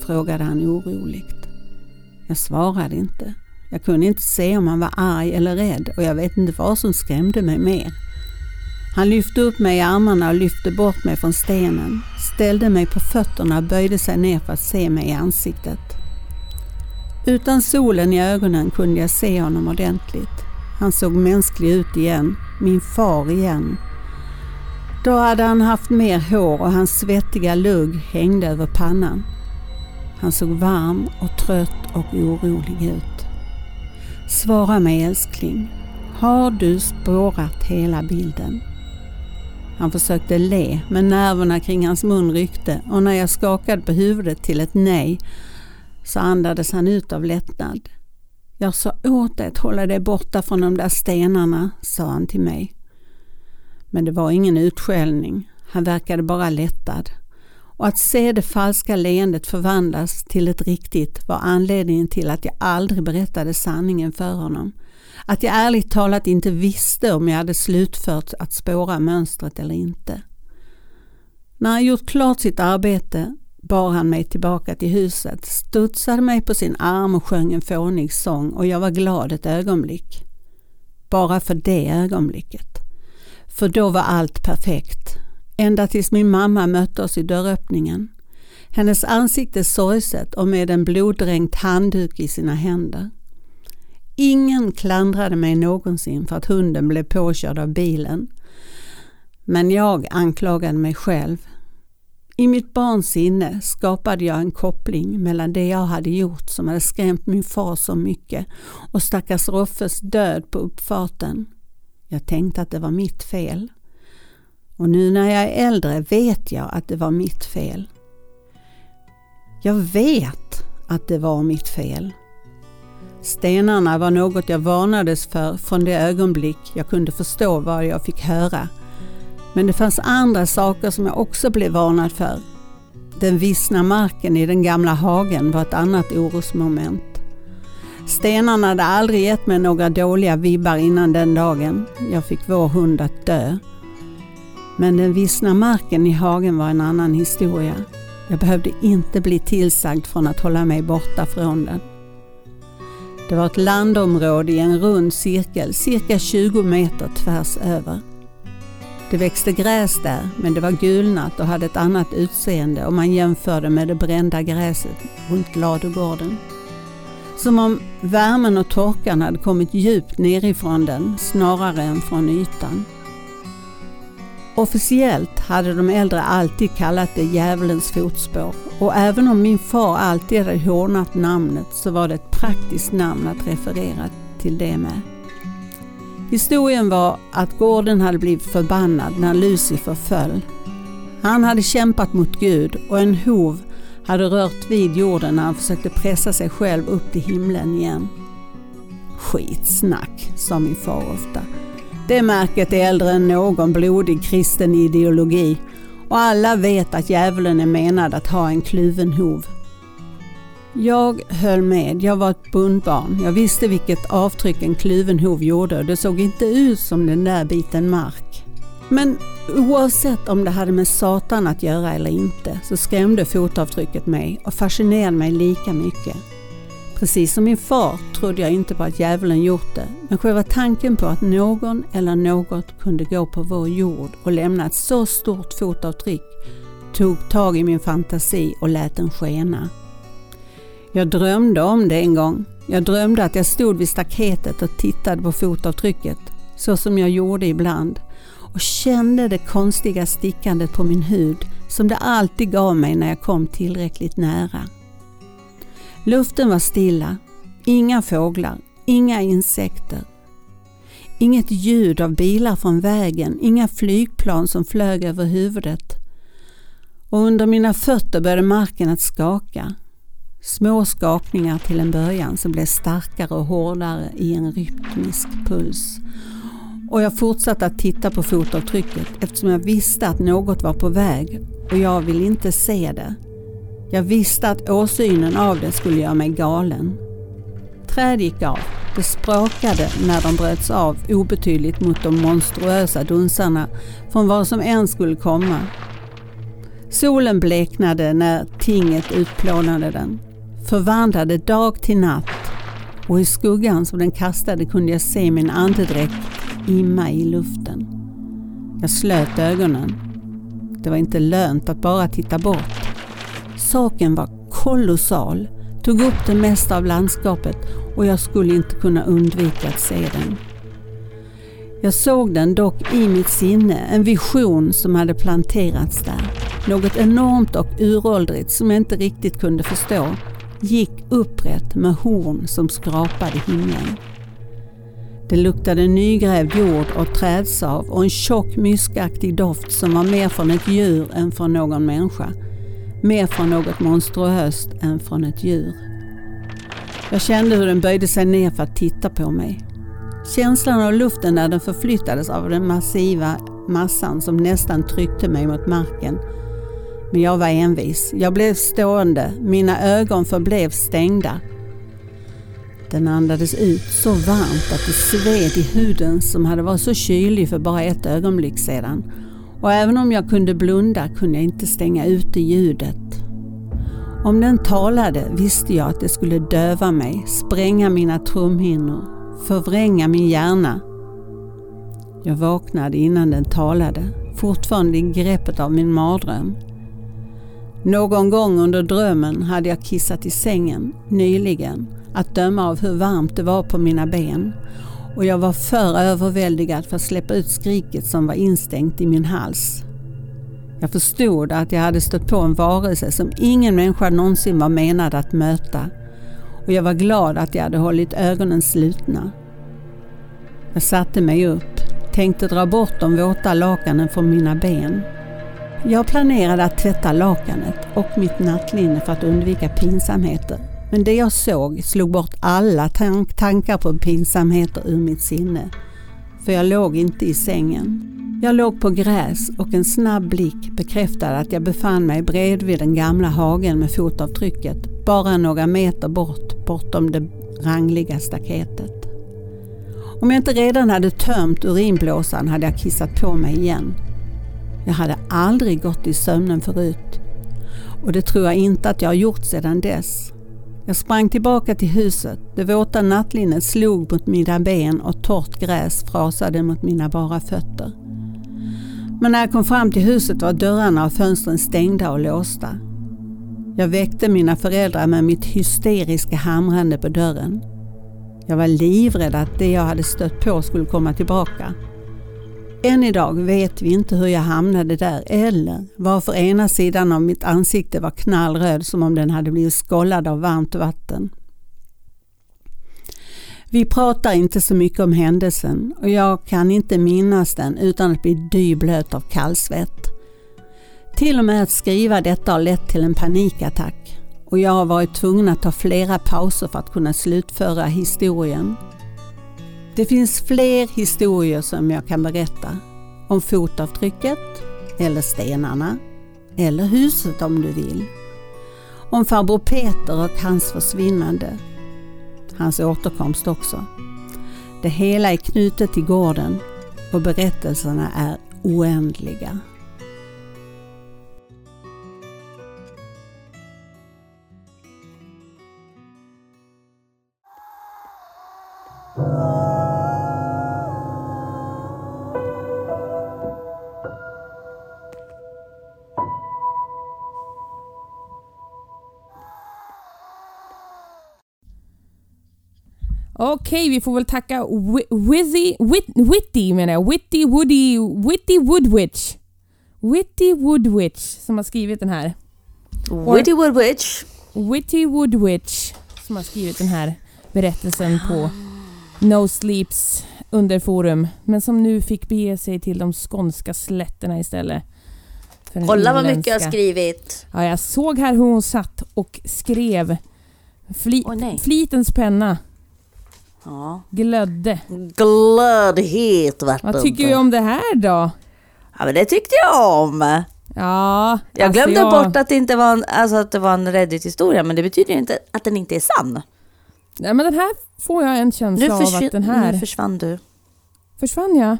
[SPEAKER 4] frågade han oroligt. Jag svarade inte. Jag kunde inte se om han var arg eller rädd och jag vet inte vad som skrämde mig mer. Han lyfte upp mig i armarna och lyfte bort mig från stenen, ställde mig på fötterna och böjde sig ner för att se mig i ansiktet. Utan solen i ögonen kunde jag se honom ordentligt. Han såg mänsklig ut igen, min far igen. Då hade han haft mer hår och hans svettiga lugg hängde över pannan. Han såg varm och trött och orolig ut. Svara mig älskling, har du spårat hela bilden? Han försökte le, men nerverna kring hans mun ryckte och när jag skakade på huvudet till ett nej så andades han ut av lättnad. Jag sa åt dig att hålla dig borta från de där stenarna, sa han till mig. Men det var ingen utskällning. Han verkade bara lättad. Och att se det falska leendet förvandlas till ett riktigt var anledningen till att jag aldrig berättade sanningen för honom. Att jag ärligt talat inte visste om jag hade slutfört att spåra mönstret eller inte. När han gjort klart sitt arbete bar han mig tillbaka till huset, studsade mig på sin arm och sjöng en fånig sång och jag var glad ett ögonblick. Bara för det ögonblicket. För då var allt perfekt. Ända tills min mamma mötte oss i dörröppningen. Hennes ansikte sorgset och med en bloddränkt handduk i sina händer. Ingen klandrade mig någonsin för att hunden blev påkörd av bilen. Men jag anklagade mig själv. I mitt barns sinne skapade jag en koppling mellan det jag hade gjort som hade skrämt min far så mycket och stackars Roffes död på uppfarten. Jag tänkte att det var mitt fel. Och nu när jag är äldre vet jag att det var mitt fel. Jag vet att det var mitt fel. Stenarna var något jag varnades för från det ögonblick jag kunde förstå vad jag fick höra. Men det fanns andra saker som jag också blev varnad för. Den vissna marken i den gamla hagen var ett annat orosmoment. Stenarna hade aldrig gett mig några dåliga vibbar innan den dagen jag fick vår hund att dö. Men den vissna marken i hagen var en annan historia. Jag behövde inte bli tillsagd från att hålla mig borta från den. Det var ett landområde i en rund cirkel cirka 20 meter tvärs över. Det växte gräs där, men det var gulnat och hade ett annat utseende om man jämförde med det brända gräset runt ladugården. Som om värmen och torkan hade kommit djupt nerifrån den snarare än från ytan. Officiellt hade de äldre alltid kallat det djävulens fotspår och även om min far alltid hade hånat namnet så var det ett praktiskt namn att referera till det med. Historien var att gården hade blivit förbannad när Lucifer föll. Han hade kämpat mot Gud och en hov hade rört vid jorden när han försökte pressa sig själv upp till himlen igen. Skitsnack, sa min far ofta. Det märket är äldre än någon blodig kristen ideologi och alla vet att djävulen är menad att ha en kluven hov. Jag höll med, jag var ett bondbarn. Jag visste vilket avtryck en kluven hov gjorde och det såg inte ut som den där biten mark. Men oavsett om det hade med Satan att göra eller inte så skrämde fotavtrycket mig och fascinerade mig lika mycket. Precis som min far trodde jag inte på att djävulen gjort det, men själva tanken på att någon eller något kunde gå på vår jord och lämna ett så stort fotavtryck tog tag i min fantasi och lät den skena. Jag drömde om det en gång. Jag drömde att jag stod vid staketet och tittade på fotavtrycket, så som jag gjorde ibland, och kände det konstiga stickandet på min hud som det alltid gav mig när jag kom tillräckligt nära. Luften var stilla, inga fåglar, inga insekter. Inget ljud av bilar från vägen, inga flygplan som flög över huvudet. Och under mina fötter började marken att skaka. Små skakningar till en början som blev starkare och hårdare i en rytmisk puls. Och jag fortsatte att titta på fotavtrycket eftersom jag visste att något var på väg och jag ville inte se det. Jag visste att åsynen av det skulle göra mig galen. Träd gick av. Det sprakade när de bröts av obetydligt mot de monstruösa dunsarna från vad som än skulle komma. Solen bleknade när tinget utplånade den förvandlade dag till natt och i skuggan som den kastade kunde jag se min andedräkt imma i luften. Jag slöt ögonen. Det var inte lönt att bara titta bort. Saken var kolossal, tog upp det mesta av landskapet och jag skulle inte kunna undvika att se den. Jag såg den dock i mitt sinne, en vision som hade planterats där. Något enormt och uråldrigt som jag inte riktigt kunde förstå gick upprätt med horn som skrapade himlen. Det luktade nygrävd jord och trädsav och en tjock myskaktig doft som var mer från ett djur än från någon människa. Mer från något monstruöst än från ett djur. Jag kände hur den böjde sig ner för att titta på mig. Känslan av luften när den förflyttades av den massiva massan som nästan tryckte mig mot marken men jag var envis. Jag blev stående. Mina ögon förblev stängda. Den andades ut så varmt att det sved i huden som hade varit så kylig för bara ett ögonblick sedan. Och även om jag kunde blunda kunde jag inte stänga ute ljudet. Om den talade visste jag att det skulle döva mig, spränga mina trumhinnor, förvränga min hjärna. Jag vaknade innan den talade, fortfarande i greppet av min mardröm. Någon gång under drömmen hade jag kissat i sängen nyligen, att döma av hur varmt det var på mina ben. Och jag var för överväldigad för att släppa ut skriket som var instängt i min hals. Jag förstod att jag hade stött på en varelse som ingen människa någonsin var menad att möta. Och jag var glad att jag hade hållit ögonen slutna. Jag satte mig upp, tänkte dra bort de våta lakanen från mina ben jag planerade att tvätta lakanet och mitt nattlinne för att undvika pinsamheter. Men det jag såg slog bort alla tank tankar på pinsamheter ur mitt sinne. För jag låg inte i sängen. Jag låg på gräs och en snabb blick bekräftade att jag befann mig bredvid den gamla hagen med fotavtrycket, bara några meter bort, bortom det rangliga staketet. Om jag inte redan hade tömt urinblåsan hade jag kissat på mig igen. Jag hade aldrig gått i sömnen förut. Och det tror jag inte att jag har gjort sedan dess. Jag sprang tillbaka till huset. Det våta nattlinnet slog mot mina ben och torrt gräs frasade mot mina bara fötter. Men när jag kom fram till huset var dörrarna och fönstren stängda och låsta. Jag väckte mina föräldrar med mitt hysteriska hamrande på dörren. Jag var livrädd att det jag hade stött på skulle komma tillbaka. Än idag vet vi inte hur jag hamnade där eller varför ena sidan av mitt ansikte var knallröd som om den hade blivit skållad av varmt vatten. Vi pratar inte så mycket om händelsen och jag kan inte minnas den utan att bli dyblöt av kallsvett. Till och med att skriva detta har lett till en panikattack och jag har varit tvungen att ta flera pauser för att kunna slutföra historien. Det finns fler historier som jag kan berätta. Om fotavtrycket, eller stenarna, eller huset om du vill. Om farbror Peter och hans försvinnande. Hans återkomst också. Det hela är knutet till gården och berättelserna är oändliga.
[SPEAKER 2] Okej, vi får väl tacka Wi- Wizzy, Wit, Witty menar jag. Witty Woody, Witty Woodwitch. Witty Woodwitch som har skrivit den här.
[SPEAKER 3] Witty Woodwitch.
[SPEAKER 2] Witty Woodwitch som har skrivit den här berättelsen på No Sleeps underforum. Men som nu fick bege sig till de skånska slätterna istället.
[SPEAKER 3] Kolla vad mycket jag har skrivit.
[SPEAKER 2] Ja, jag såg här hur hon satt och skrev. Fli,
[SPEAKER 3] nej.
[SPEAKER 2] flitens penna
[SPEAKER 3] Ja.
[SPEAKER 2] glödde.
[SPEAKER 3] Glödhet vart
[SPEAKER 2] Vad tycker vi om det här då?
[SPEAKER 3] Ja men det tyckte jag om.
[SPEAKER 2] Ja,
[SPEAKER 3] Jag
[SPEAKER 2] alltså
[SPEAKER 3] glömde
[SPEAKER 2] jag-
[SPEAKER 3] bort att det inte var en, alltså att det var en Reddit-historia men det betyder inte att den inte är sann.
[SPEAKER 2] Nej, men den här får jag en känsla av att den här...
[SPEAKER 3] nu försvann du.
[SPEAKER 2] Försvann jag?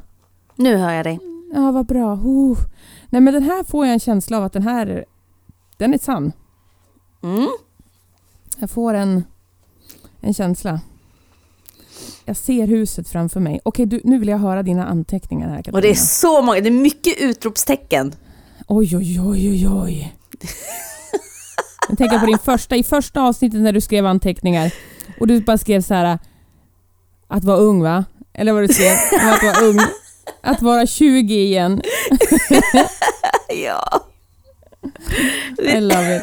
[SPEAKER 3] Nu hör jag dig.
[SPEAKER 2] Ja, vad bra. Uh. Nej, men den här får jag en känsla av att den här... Den är sann.
[SPEAKER 3] Mm.
[SPEAKER 2] Jag får en, en känsla. Jag ser huset framför mig. Okej, du, nu vill jag höra dina anteckningar här Katarina.
[SPEAKER 3] Och det är så många, det är mycket utropstecken.
[SPEAKER 2] Oj, oj, oj, oj, oj. Jag tänker på din första, i första avsnittet när du skrev anteckningar och du bara skrev så här att vara ung va? Eller vad du skrev? Att vara ung. Att vara 20 igen.
[SPEAKER 3] Ja.
[SPEAKER 2] I love it.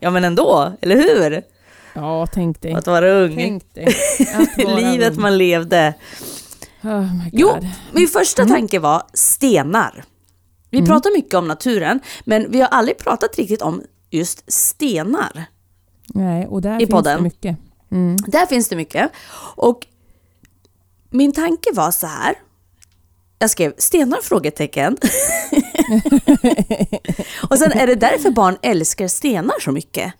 [SPEAKER 3] ja men ändå, eller hur?
[SPEAKER 2] Ja, tänk dig.
[SPEAKER 3] Att vara ung.
[SPEAKER 2] Tänk dig. Vara
[SPEAKER 3] Livet
[SPEAKER 2] ung.
[SPEAKER 3] man levde.
[SPEAKER 2] Oh
[SPEAKER 3] Jo, min första tanke var stenar. Vi pratar mycket om naturen, men vi har aldrig pratat riktigt om just stenar.
[SPEAKER 2] Nej, och där
[SPEAKER 3] I
[SPEAKER 2] finns
[SPEAKER 3] podden.
[SPEAKER 2] det mycket. Mm.
[SPEAKER 3] Där finns det mycket. Och min tanke var så här. Jag skrev stenar? frågetecken. och sen är det därför barn älskar stenar så mycket.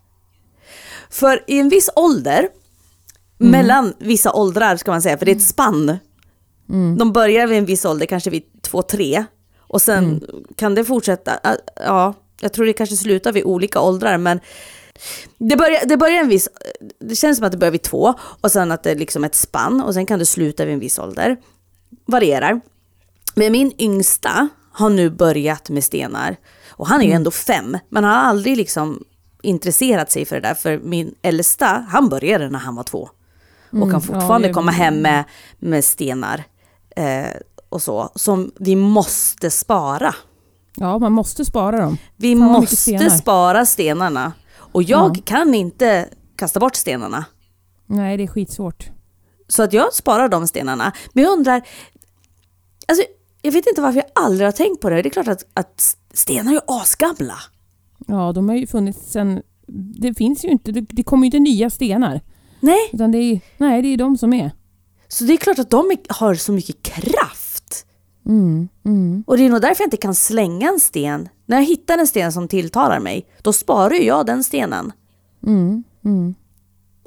[SPEAKER 3] För i en viss ålder, mellan vissa åldrar ska man säga, för det är ett spann. De börjar vid en viss ålder, kanske vid två, tre. Och sen kan det fortsätta, ja, jag tror det kanske slutar vid olika åldrar, men det börjar, det börjar en viss, det känns som att det börjar vid två och sen att det är liksom ett spann och sen kan det sluta vid en viss ålder. Varierar. Men min yngsta har nu börjat med stenar och han är ju ändå fem, men han har aldrig liksom intresserat sig för det där för min äldsta, han började när han var två. Och
[SPEAKER 2] Mm,
[SPEAKER 3] kan
[SPEAKER 2] ja,
[SPEAKER 3] fortfarande
[SPEAKER 2] det-
[SPEAKER 3] komma hem med, med stenar eh, och så, som vi måste spara.
[SPEAKER 2] Ja, man måste spara dem.
[SPEAKER 3] Vi
[SPEAKER 2] Fan,
[SPEAKER 3] måste
[SPEAKER 2] stenar.
[SPEAKER 3] spara stenarna. Och jag
[SPEAKER 2] Ja.
[SPEAKER 3] kan inte kasta bort stenarna.
[SPEAKER 2] Nej, det är skitsvårt.
[SPEAKER 3] Så att jag sparar de stenarna. Men jag undrar, alltså, jag vet inte varför jag aldrig har tänkt på det. Det är klart att, att stenar är asgamla.
[SPEAKER 2] Ja, de har ju funnits sen... Det finns ju inte... Det, kommer ju inte nya stenar.
[SPEAKER 3] Nej,
[SPEAKER 2] Utan det är, nej, det är de som är.
[SPEAKER 3] så det är klart att de har så mycket kraft.
[SPEAKER 2] Mm, mm.
[SPEAKER 3] Och det är nog därför jag inte kan slänga en sten. När jag hittar en sten som tilltalar mig, då sparar ju jag den stenen.
[SPEAKER 2] Mm, mm.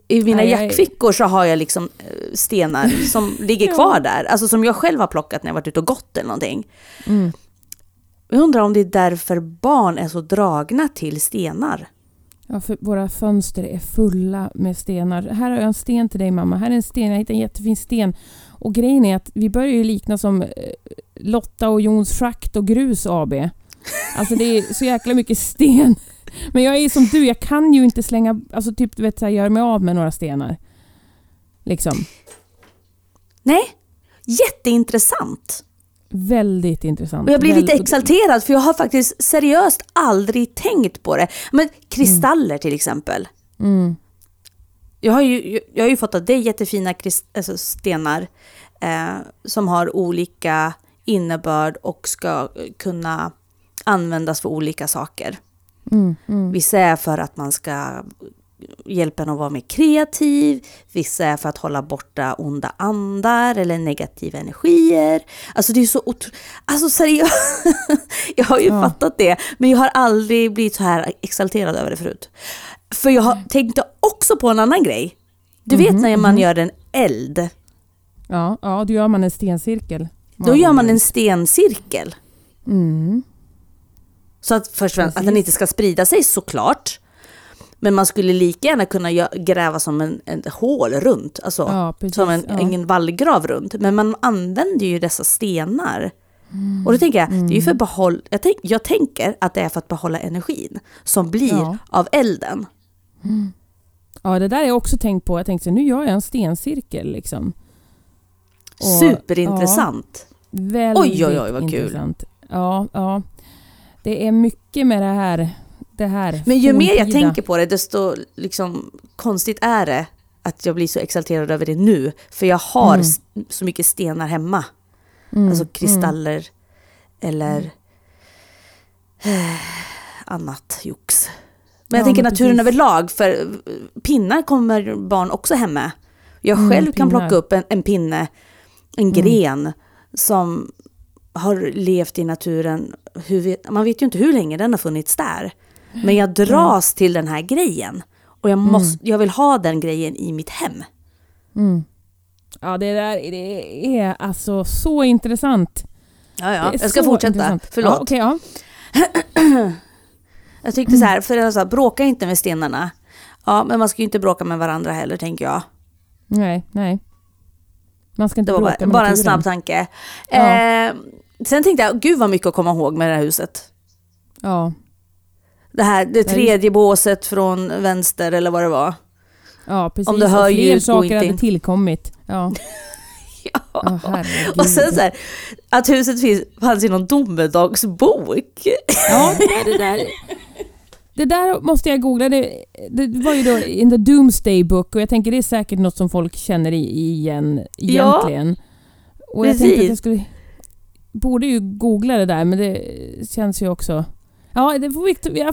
[SPEAKER 3] I mina
[SPEAKER 2] Nej,
[SPEAKER 3] jackfickor så har jag liksom eh, stenar som ligger kvar där. Alltså som jag själv har plockat när jag varit ute och gått eller någonting. Jag undrar om det är därför barn är så dragna till stenar.
[SPEAKER 2] Ja, för våra fönster är fulla med stenar. Här har jag en sten till dig mamma. Här är en sten. Jag hittade en jättefin sten. Och grejen är att vi börjar ju likna som eh, Lotta och Jons Schakt och Grus AB. Alltså det är så jäkla mycket sten. Men jag är som du, jag kan ju inte slänga, alltså typ du vet så här, göra mig av med några stenar. Liksom.
[SPEAKER 3] Nej, jätteintressant.
[SPEAKER 2] Väldigt intressant.
[SPEAKER 3] Och jag blir lite exalterad för jag har faktiskt seriöst aldrig tänkt på det. Men kristaller till exempel.
[SPEAKER 2] Mm.
[SPEAKER 3] Jag har ju, jag har ju fått av dig jättefina krist, alltså stenar eh, som har olika innebörd och ska kunna användas för olika saker.
[SPEAKER 2] Mm, mm.
[SPEAKER 3] Vissa är för att man ska hjälpa en att vara mer kreativ. Vissa är för att hålla borta onda andar eller negativa energier. Alltså det är så otro... Alltså seriöst. jag har ju
[SPEAKER 2] Ja.
[SPEAKER 3] fattat det. Men jag har aldrig blivit så här exalterad över det förut. För jag har, tänkte också på en annan grej. Du vet när man gör en eld.
[SPEAKER 2] Ja, ja, då gör man en stencirkel.
[SPEAKER 3] Då gör man en stencirkel.
[SPEAKER 2] Mm.
[SPEAKER 3] Så att, först att den inte ska sprida sig såklart. Men man skulle lika gärna kunna gräva som en, en hål runt. Alltså
[SPEAKER 2] Ja, precis,
[SPEAKER 3] som en,
[SPEAKER 2] ja.
[SPEAKER 3] en vallgrav runt. Men man använder ju dessa stenar.
[SPEAKER 2] Mm.
[SPEAKER 3] Och då tänker jag, det är ju för behåll, jag, tänk, jag tänker att det är för att behålla energin som blir
[SPEAKER 2] Ja.
[SPEAKER 3] av elden.
[SPEAKER 2] Ja, det där har jag också tänkt på. Jag tänkte nu gör jag en stencirkel liksom. Och-
[SPEAKER 3] Superintressant.
[SPEAKER 2] Väldigt
[SPEAKER 3] Oj, oj, oj, vad kul.
[SPEAKER 2] intressant. Ja, ja. Det är mycket med det här. Det här
[SPEAKER 3] Men ju mer jag tänker på det, desto liksom, konstigt är det att jag blir så exalterad över det nu. För jag har
[SPEAKER 2] Mm.
[SPEAKER 3] så mycket stenar hemma.
[SPEAKER 2] Mm,
[SPEAKER 3] Alltså kristaller eller eh, annat jox. Men jag
[SPEAKER 2] Ja,
[SPEAKER 3] tänker
[SPEAKER 2] men
[SPEAKER 3] naturen
[SPEAKER 2] precis.
[SPEAKER 3] överlag, för pinnar kommer barn också hem med. Jag
[SPEAKER 2] Mm,
[SPEAKER 3] själv kan
[SPEAKER 2] pinnar.
[SPEAKER 3] plocka upp en, en pinne, en
[SPEAKER 2] Mm.
[SPEAKER 3] gren som har levt i naturen. Hur man vet ju inte hur länge den har funnits där. Men jag dras till den här grejen. Och jag, måste, jag vill ha den grejen i mitt hem.
[SPEAKER 2] Mm. Ja, det där det är alltså så intressant.
[SPEAKER 3] Ja, ja. Jag ska fortsätta.
[SPEAKER 2] intressant.
[SPEAKER 3] Förlåt.
[SPEAKER 2] Ja, okej, ja.
[SPEAKER 3] Jag tyckte så här, för jag sa, bråka inte med stenarna. Ja, men man ska ju inte bråka med varandra heller, tänker jag.
[SPEAKER 2] Nej, nej. Man ska inte
[SPEAKER 3] Det var
[SPEAKER 2] bråka
[SPEAKER 3] bara,
[SPEAKER 2] med
[SPEAKER 3] bara en snabb tanke.
[SPEAKER 2] Ja.
[SPEAKER 3] Eh, sen tänkte jag, gud vad mycket att komma ihåg med det här huset.
[SPEAKER 2] Ja,
[SPEAKER 3] Det här, det tredje båset från vänster eller vad det var.
[SPEAKER 2] ja precis.
[SPEAKER 3] Om du hör
[SPEAKER 2] Och fler saker
[SPEAKER 3] inte
[SPEAKER 2] hade tillkommit. Ja.
[SPEAKER 3] Ja.
[SPEAKER 2] Ja, herregud.
[SPEAKER 3] Och sen så här, att huset finns, fanns i någon domedagsbok.
[SPEAKER 2] Ja, det där, det där. Måste jag googla. Det, det var ju då in the Doomsday Book och jag tänker det är säkert något som folk känner igen egentligen. och jag tänkte att
[SPEAKER 3] precis.
[SPEAKER 2] jag skulle... Borde ju googla det där men det känns ju också... Ja, det får vi...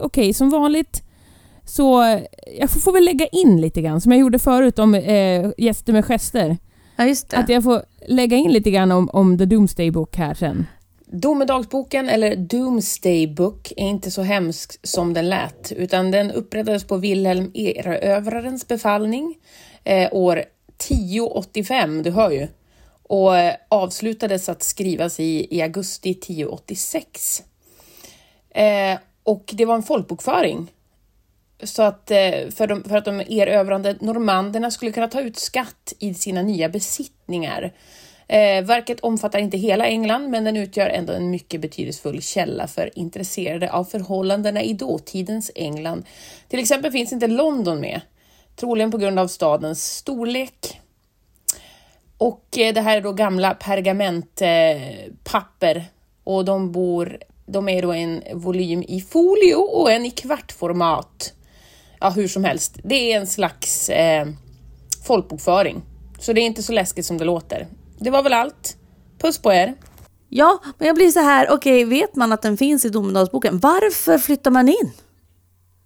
[SPEAKER 2] Okej, som vanligt så... Jag får, får väl lägga in lite grann som jag gjorde förut om eh, gäster med gester.
[SPEAKER 3] Ja, just det.
[SPEAKER 2] Att jag får lägga in lite grann om, om the Doomsday Book här sen.
[SPEAKER 1] Domedagsboken, eller Doomsday Book, är inte så hemsk som den lät, utan den upprättades på Wilhelm Erövrarens befallning eh, år 1085, du hör ju, och eh, avslutades att skrivas i, i augusti 1086. Eh, och det var en folkbokföring. Så att eh, för, de, för att de erövrande normanderna skulle kunna ta ut skatt i sina nya besittningar. Eh, verket omfattar inte hela England, men den utgör ändå en mycket betydelsefull källa för intresserade av förhållandena i dåtidens England. Till exempel finns inte London med, troligen på grund av stadens storlek. Och eh, det här är då gamla pergamentpapper och de bor, de är då en volym i folio och en i kvartformat. Ja, hur som helst. Det är en slags eh, folkbokföring. Så det är inte så läskigt som det låter. Det var väl allt. Puss på er!
[SPEAKER 3] Ja, men jag blir så här, okej, vet man att den finns i domedagsboken? Varför flyttar man in?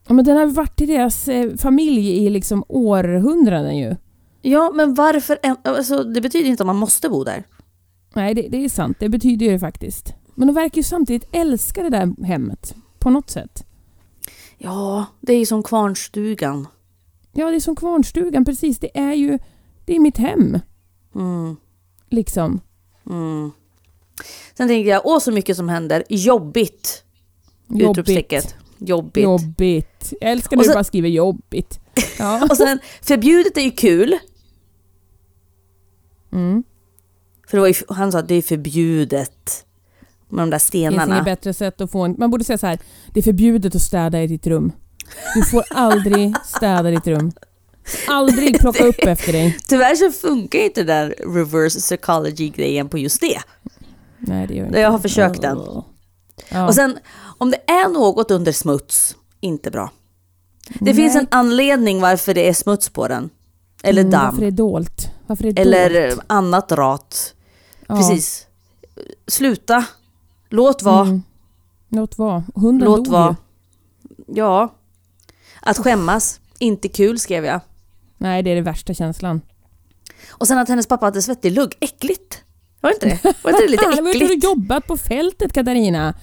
[SPEAKER 2] Ja, men den har varit i deras eh, familj i liksom århundraden ju.
[SPEAKER 3] Ja, men varför? en- Alltså, det betyder inte att man måste bo där.
[SPEAKER 2] Nej, det, det är sant. Det betyder ju det faktiskt. Men de verkar ju samtidigt älska det där hemmet. På något sätt.
[SPEAKER 3] Ja, det är ju som kvarnstugan.
[SPEAKER 2] Ja, det är som kvarnstugan, precis. Det är ju... Det är mitt hem,
[SPEAKER 3] Mm,
[SPEAKER 2] liksom.
[SPEAKER 3] mm. Sen tänkte jag, åh så mycket som händer. Jobbigt! Utropstecket. Jobbigt.
[SPEAKER 2] Jobbigt. Jag älskar när du bara skriver jobbigt. Ja.
[SPEAKER 3] Och sen, förbjudet är ju kul.
[SPEAKER 2] Mm.
[SPEAKER 3] För ju, han sa att det är förbjudet med de där
[SPEAKER 2] Det finns inget
[SPEAKER 3] stenarna.
[SPEAKER 2] bättre sätt att få en... Man borde säga så här. Det är förbjudet att städa i ditt rum. Du får aldrig städa ditt rum. Aldrig plocka upp efter dig.
[SPEAKER 3] Tyvärr så funkar inte den där reverse psychology-grejen på just det.
[SPEAKER 2] Nej, det gör inte.
[SPEAKER 3] Jag har försökt den.
[SPEAKER 2] Ja.
[SPEAKER 3] Och sen, om det är något under smuts, inte bra. Det
[SPEAKER 2] Nej.
[SPEAKER 3] finns en anledning varför det är smuts på den. Eller
[SPEAKER 2] Mm,
[SPEAKER 3] damm.
[SPEAKER 2] Varför är det dolt? Varför är det
[SPEAKER 3] Eller
[SPEAKER 2] dolt?
[SPEAKER 3] annat rat.
[SPEAKER 2] Ja.
[SPEAKER 3] Precis. Sluta. Låt vara.
[SPEAKER 2] Mm. Låt vara. Hunden
[SPEAKER 3] Låt
[SPEAKER 2] dog
[SPEAKER 3] vara.
[SPEAKER 2] ju.
[SPEAKER 3] Ja. Att skämmas, inte kul skrev jag.
[SPEAKER 2] Nej, det är den värsta känslan.
[SPEAKER 3] Och sen att hennes pappa hade svettig lugg. Äckligt. Var inte det? Var inte det lite
[SPEAKER 2] Fan, vad har
[SPEAKER 3] äckligt?
[SPEAKER 2] jobbat på fältet Katarina?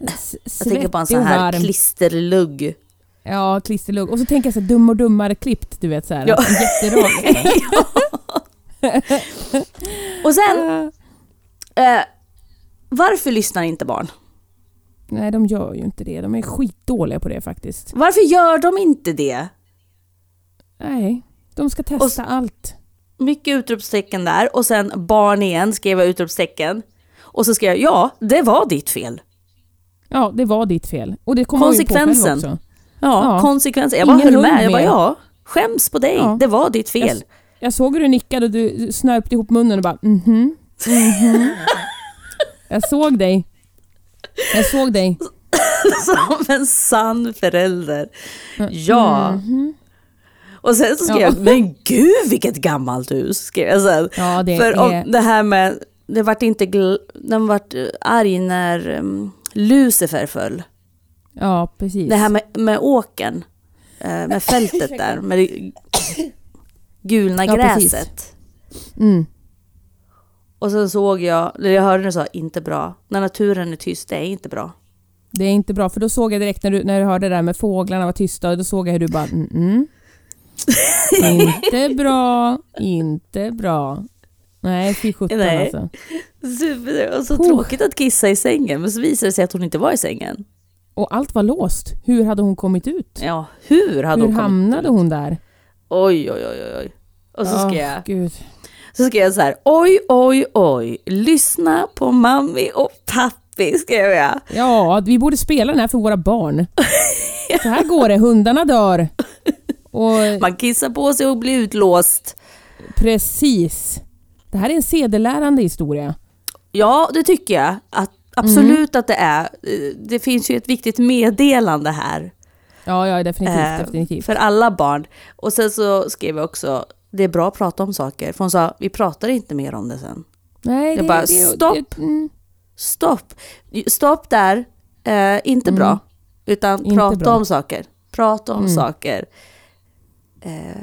[SPEAKER 2] S-
[SPEAKER 3] Jag tänker på en sån här klisterlugg.
[SPEAKER 2] Ja, klisterlugg. Och så tänker jag så här, dum och dummare klippt, du vet så här.
[SPEAKER 3] Ja.
[SPEAKER 2] Jätterak.
[SPEAKER 3] Och sen, eh, varför lyssnar inte barn?
[SPEAKER 2] Nej, de gör ju inte det. De är skitdåliga på det faktiskt.
[SPEAKER 3] Varför gör de inte det?
[SPEAKER 2] Nej, de ska testa
[SPEAKER 3] Och s-
[SPEAKER 2] allt.
[SPEAKER 3] Mycket utropstecken där och sen barn igen skrev jag utropstecken. Och så skrev jag ja, det var ditt fel.
[SPEAKER 2] Ja, det var ditt fel. Och det kommer man ju på själv
[SPEAKER 3] Konsekvensen.
[SPEAKER 2] också.
[SPEAKER 3] Ja,
[SPEAKER 2] Ja.
[SPEAKER 3] konsekvenser. Jag bara
[SPEAKER 2] Ingen
[SPEAKER 3] höll med. Jag bara ja, skäms på dig.
[SPEAKER 2] Ja.
[SPEAKER 3] Det var ditt fel.
[SPEAKER 2] Jag, jag såg hur du nickade och du snörpte ihop munnen och bara mhm, mhm. Jag såg dig. Jag såg dig.
[SPEAKER 3] Som en sann förälder. Ja.
[SPEAKER 2] Mhm.
[SPEAKER 3] Och sen så skrev
[SPEAKER 2] Ja.
[SPEAKER 3] jag, men gud vilket gammalt hus, skrev jag sen.
[SPEAKER 2] Ja, det
[SPEAKER 3] För
[SPEAKER 2] är...
[SPEAKER 3] det här med, det vart inte, den vart eh, arg när um, Lucifer föll.
[SPEAKER 2] Ja, precis.
[SPEAKER 3] Det här med, med åken, eh, med fältet där, med det gulna
[SPEAKER 2] Ja,
[SPEAKER 3] gräset.
[SPEAKER 2] Mm.
[SPEAKER 3] Och sen såg jag, eller jag hörde du sa inte bra. När naturen är tyst, det är inte bra.
[SPEAKER 2] Det är inte bra, för då såg jag direkt när du, när du hörde det där med fåglarna var tysta, och då såg jag hur du bara mm, mm. Inte bra, inte bra. Nej, fy sjutton alltså.
[SPEAKER 3] Super, var så
[SPEAKER 2] Oh.
[SPEAKER 3] tråkigt att kissa i sängen, men så visade det sig att hon inte var i sängen.
[SPEAKER 2] Och allt var låst. Hur hade hon kommit ut?
[SPEAKER 3] Ja, hur hade
[SPEAKER 2] Hur
[SPEAKER 3] hon kommit
[SPEAKER 2] hamnade
[SPEAKER 3] ut?
[SPEAKER 2] hon där?
[SPEAKER 3] Oj, oj, oj, oj. Och så ska jag,
[SPEAKER 2] Gud.
[SPEAKER 3] Så ska jag så här, oj, oj, oj, lyssna på mammi och pappi, skrev jag.
[SPEAKER 2] Ja, vi borde spela den här för våra barn. Så här går det, hundarna dör. Och
[SPEAKER 3] Man kissar på sig och blir utlåst.
[SPEAKER 2] precis. Det här är en sedelärande historia.
[SPEAKER 3] Ja, det tycker jag. Att, absolut att det är. Det finns ju ett viktigt meddelande här.
[SPEAKER 2] Ja, ja definitivt.
[SPEAKER 3] eh,
[SPEAKER 2] definitivt.
[SPEAKER 3] För alla barn. Och sen så skrev jag också, det är bra att prata om saker. För hon sa, vi pratar inte mer om det sen.
[SPEAKER 2] Nej,
[SPEAKER 3] jag bara, stopp.
[SPEAKER 2] Det, mm,
[SPEAKER 3] Stopp! Stopp där. Eh, inte
[SPEAKER 2] Mm.
[SPEAKER 3] bra. Utan
[SPEAKER 2] Inte
[SPEAKER 3] prata
[SPEAKER 2] bra.
[SPEAKER 3] om saker. Prata om
[SPEAKER 2] Mm.
[SPEAKER 3] saker. Eh,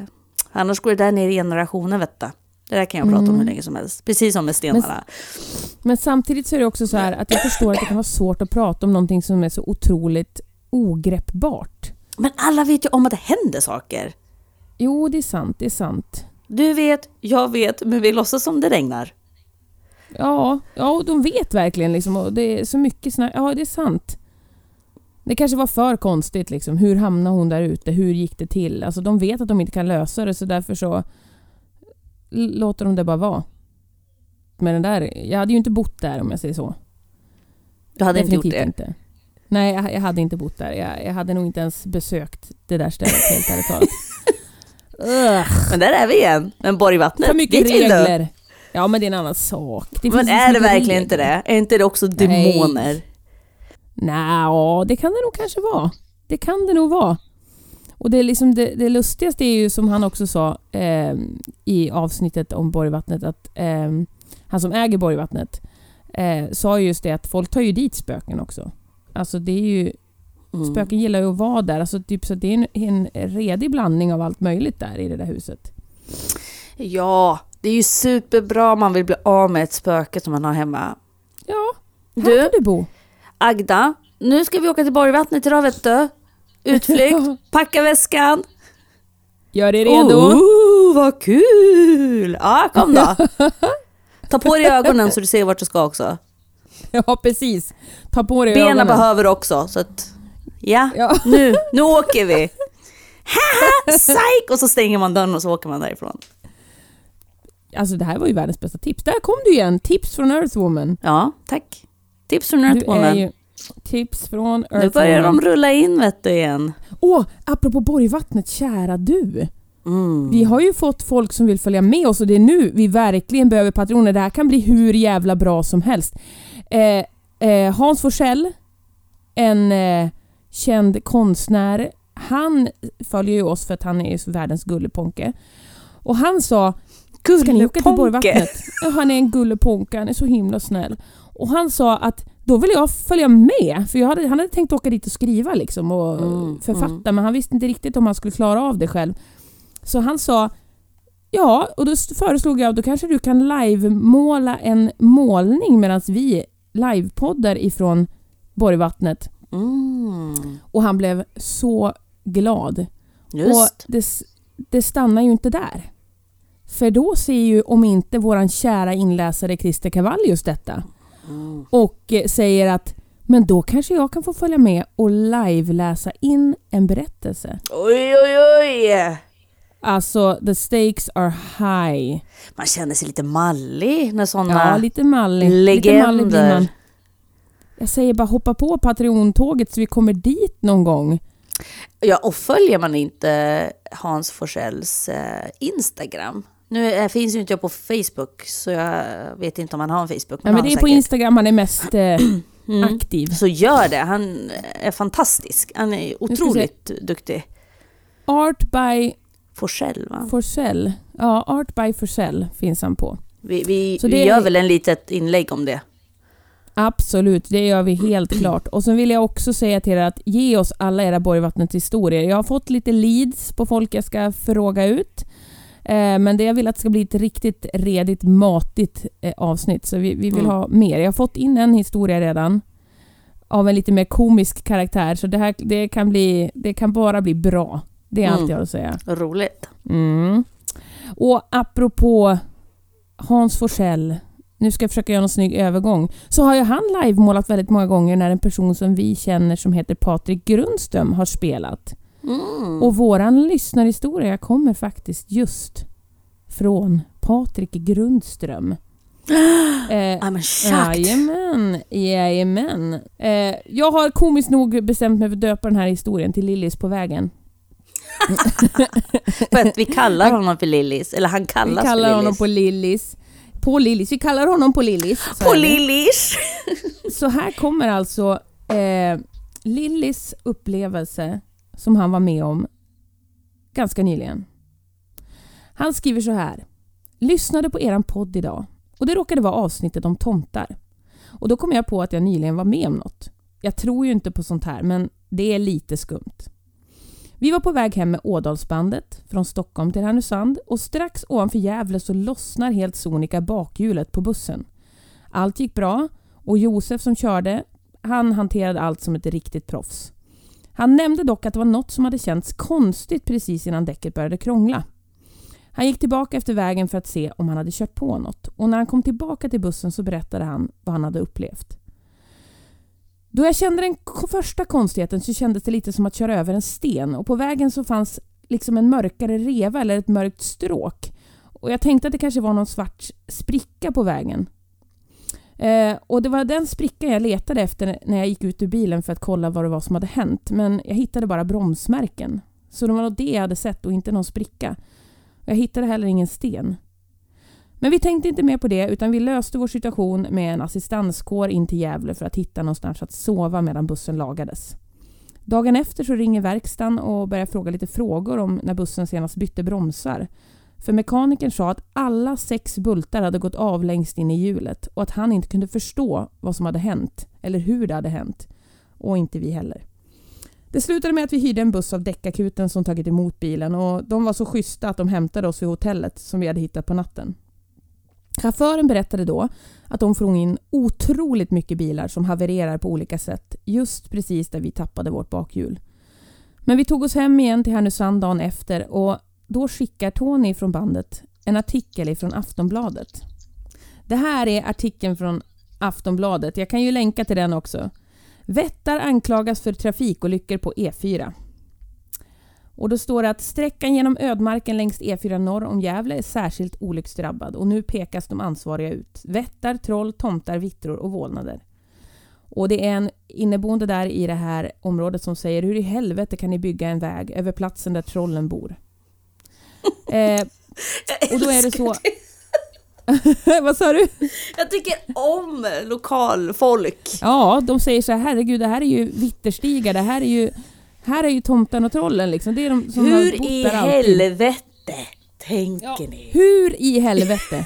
[SPEAKER 3] annars går det där ner i generationen vet du. Det där kan jag prata om
[SPEAKER 2] Mm.
[SPEAKER 3] hur länge som helst. Precis som med stenarna.
[SPEAKER 2] Men samtidigt så är det också så här att jag förstår att det kan vara svårt att prata om någonting som är så otroligt ogreppbart.
[SPEAKER 3] Men alla vet ju om att det händer saker.
[SPEAKER 2] Jo, det är sant. Det är sant.
[SPEAKER 3] Du vet, jag vet, men vi låtsas som det regnar.
[SPEAKER 2] Ja, ja och de vet verkligen liksom. Och det är så mycket snack. Ja, det är sant. Det kanske var för konstigt liksom. Hur hamnade hon där ute? Hur gick det till? Alltså de vet att de inte kan lösa det så därför så låter de det bara vara. Men den där, jag hade ju inte bott där om jag säger så.
[SPEAKER 3] Du hade inte gjort
[SPEAKER 2] Definitivt
[SPEAKER 3] det.
[SPEAKER 2] inte. Nej, jag, jag hade inte bott där. Jag, jag hade nog inte ens besökt det där stället helt ärligt talat.
[SPEAKER 3] Men där är vi igen. Men Borgvattnet,
[SPEAKER 2] för mycket
[SPEAKER 3] dit vill du.
[SPEAKER 2] regler. Ja, men det är en annan sak. Det
[SPEAKER 3] Men
[SPEAKER 2] finns så
[SPEAKER 3] är det
[SPEAKER 2] mycket
[SPEAKER 3] verkligen
[SPEAKER 2] regler.
[SPEAKER 3] inte det? Är inte det också
[SPEAKER 2] Nej.
[SPEAKER 3] demoner?
[SPEAKER 2] Nja, det kan det nog kanske vara. Det kan det nog vara. Och det, är liksom det, det lustigaste är ju som han också sa eh, i avsnittet om Borgvattnet att eh, han som äger Borgvattnet eh, sa just det att folk tar ju dit spöken också. Alltså det är ju,
[SPEAKER 3] Mm.
[SPEAKER 2] spöken gillar ju att vara där. Alltså typ så det är en, en redig blandning av allt möjligt där i det där huset.
[SPEAKER 3] Ja, det är ju superbra om man vill bli av med ett spöke som man har hemma.
[SPEAKER 2] Ja, här
[SPEAKER 3] Du,
[SPEAKER 2] kan du bo.
[SPEAKER 3] Agda, nu ska vi åka till Borgvattnet idag vet du. Utflykt, packa väskan.
[SPEAKER 2] Gör dig redo.
[SPEAKER 3] Oh, vad kul! Ja, kom då. Ta på dig ögonen så du ser vart du ska också.
[SPEAKER 2] Ja, precis. Ta på dig
[SPEAKER 3] Benen
[SPEAKER 2] ögonen.
[SPEAKER 3] behöver också, så att... Ja,
[SPEAKER 2] Ja.
[SPEAKER 3] nu, nu åker vi. Psyk! Och så stänger man dörren och så åker man därifrån.
[SPEAKER 2] Alltså det här var ju världens bästa tips. Där kom du igen! Tips från Earthwoman.
[SPEAKER 3] Ja, tack. Tips från Earthwoman.
[SPEAKER 2] ju tips från
[SPEAKER 3] Nu börjar
[SPEAKER 2] Earthwoman.
[SPEAKER 3] de rulla in vet du igen.
[SPEAKER 2] Åh, apropå Borgvattnet, kära du.
[SPEAKER 3] Mm.
[SPEAKER 2] Vi har ju fått folk som vill följa med oss och det är nu vi verkligen behöver patroner. Det här kan bli hur jävla bra som helst. Eh, eh, Hans Forsell, en eh, känd konstnär, han följer ju oss för att han är världens gulleponke. Och han sa, ska ni åka till. Borgvattnet? Han är en gulleponke, han är så himla snäll. Och han sa att då vill jag följa med, för hade, han hade tänkt åka dit och skriva liksom och
[SPEAKER 3] Mm,
[SPEAKER 2] författa, men han visste inte riktigt om han skulle klara av det själv. Så han sa Ja, och då föreslog jag då kanske du kan live-måla en målning medan vi livepoddar ifrån Borgvattnet.
[SPEAKER 3] Mm.
[SPEAKER 2] Och han blev så glad.
[SPEAKER 3] Just.
[SPEAKER 2] Och det, det stannar ju inte där. För då ser ju om inte våran kära inläsare Christer Cavallius detta
[SPEAKER 3] Mm.
[SPEAKER 2] och eh, säger att men då kanske jag kan få följa med och live-läsa in en berättelse.
[SPEAKER 3] Oj, oj, oj!
[SPEAKER 2] Alltså, the stakes are high.
[SPEAKER 3] Man känner sig lite mallig när sådana
[SPEAKER 2] Ja, lite mallig. Lite mallig blir
[SPEAKER 3] legender.
[SPEAKER 2] man. Jag säger bara hoppa på Patreon-tåget så vi kommer dit någon gång.
[SPEAKER 3] Ja, och följer man inte Hans Forsells eh, Instagram? Nu eh, finns ju inte jag på Facebook, så jag vet inte om han har en Facebook.
[SPEAKER 2] Ja, men det är
[SPEAKER 3] han
[SPEAKER 2] på
[SPEAKER 3] säkert.
[SPEAKER 2] Instagram han är mest eh,
[SPEAKER 3] Mm.
[SPEAKER 2] aktiv.
[SPEAKER 3] Så gör det. Han är fantastisk. Han är otroligt duktig.
[SPEAKER 2] Art by
[SPEAKER 3] Forsell, va?
[SPEAKER 2] Forsell. Ja, Art by Forsell finns han på.
[SPEAKER 3] Vi, vi, vi gör väl en litet inlägg om det.
[SPEAKER 2] Absolut, det gör vi helt klart. Och så vill jag också säga till er att ge oss alla era Borgvattnets historier. Jag har fått lite leads på folk jag ska fråga ut. Eh, men det jag vill att det ska bli ett riktigt redigt, matigt eh, avsnitt. Så vi, vi vill
[SPEAKER 3] Mm.
[SPEAKER 2] ha mer. Jag har fått in en historia redan. Av en lite mer komisk karaktär. Så det här det kan, bli, det kan bara bli bra. Det är allt
[SPEAKER 3] Mm.
[SPEAKER 2] jag har att säga.
[SPEAKER 3] Roligt.
[SPEAKER 2] Mm. Och apropå Hans Forsell, nu ska jag försöka göra en snygg övergång, så har ju han livemålat väldigt många gånger när en person som vi känner som heter Patrik Grundström har spelat.
[SPEAKER 3] Mm.
[SPEAKER 2] Och våran lyssnarhistoria kommer faktiskt just från Patrik Grundström. Eh,
[SPEAKER 3] I'm shocked.
[SPEAKER 2] Jajamän, jajamän. Eh, jag har komiskt nog bestämt mig för att döpa den här historien till Lillis på vägen.
[SPEAKER 3] För att vi kallar honom för Lillis. Eller han
[SPEAKER 2] Vi
[SPEAKER 3] kallas
[SPEAKER 2] kallar
[SPEAKER 3] för
[SPEAKER 2] honom
[SPEAKER 3] Lillis.
[SPEAKER 2] på Lillis. På Lillis. Vi kallar honom på Lillis.
[SPEAKER 3] På. Lillis!
[SPEAKER 2] så här kommer alltså eh, Lillis upplevelse som han var med om ganska nyligen. Han skriver så här. Lyssnade på eran podd idag och det råkade vara avsnittet om tomtar. Och då kom jag på att jag nyligen var med om något. Jag tror ju inte på sånt här men det är lite skumt. Vi var på väg hem med Ådalsbandet från Stockholm till Härnösand och strax ovanför Gävle så lossnar helt sonika bakhjulet på bussen. Allt gick bra och Josef som körde, han hanterade allt som ett riktigt proffs. Han nämnde dock att det var något som hade känts konstigt precis innan däcket började krångla. Han gick tillbaka efter vägen för att se om han hade kört på något och när han kom tillbaka till bussen så berättade han vad han hade upplevt. Då jag kände den första konstigheten så kändes det lite som att köra över en sten och på vägen så fanns liksom en mörkare reva eller ett mörkt stråk. Och jag tänkte att det kanske var någon svart spricka på vägen. Eh, och det var den sprickan jag letade efter när jag gick ut ur bilen för att kolla vad det var som hade hänt. Men jag hittade bara bromsmärken. Så det var nog det jag hade sett och inte någon spricka. Jag hittade heller ingen sten. Men vi tänkte inte mer på det utan vi löste vår situation med en assistanskår in till Gävle för att hitta någonstans att sova medan bussen lagades. Dagen efter så ringer verkstaden och börjar fråga lite frågor om när bussen senast bytte bromsar. För mekanikern sa att alla sex bultar hade gått av längst in i hjulet och att han inte kunde förstå vad som hade hänt eller hur det hade hänt. Och inte vi heller. Det slutade med att vi hyrde en buss av däckakuten som tagit emot bilen och de var så schyssta att de hämtade oss vid hotellet som vi hade hittat på natten. Chauffören berättade då att de får in otroligt mycket bilar som havererar på olika sätt just precis där vi tappade vårt bakhjul. Men vi tog oss hem igen till Härnösand dagen efter och då skickar Tony från bandet en artikel från Aftonbladet. Det här är artikeln från Aftonbladet. Jag kan ju länka till den också. Vättar anklagas för trafikolyckor på E4. Och då står det att sträckan genom ödmarken längs E4 norr om Gävle är särskilt olycksdrabbad och nu pekas de ansvariga ut. Vättar, troll, tomtar, vittror och vålnader. Och det är en inneboende där i det här området som säger hur i helvete kan ni bygga en väg över platsen där trollen bor? eh, och då är det så... Vad sa du?
[SPEAKER 3] Jag tycker om lokalfolk.
[SPEAKER 2] Ja, de säger så här, herregud det här är ju vitterstigar, det här är ju, här är ju tomten och trollen liksom. Det är de som har
[SPEAKER 3] Hur
[SPEAKER 2] bott
[SPEAKER 3] i
[SPEAKER 2] där alltid.
[SPEAKER 3] helvete tänker
[SPEAKER 2] Ja,
[SPEAKER 3] ni?
[SPEAKER 2] hur i helvete?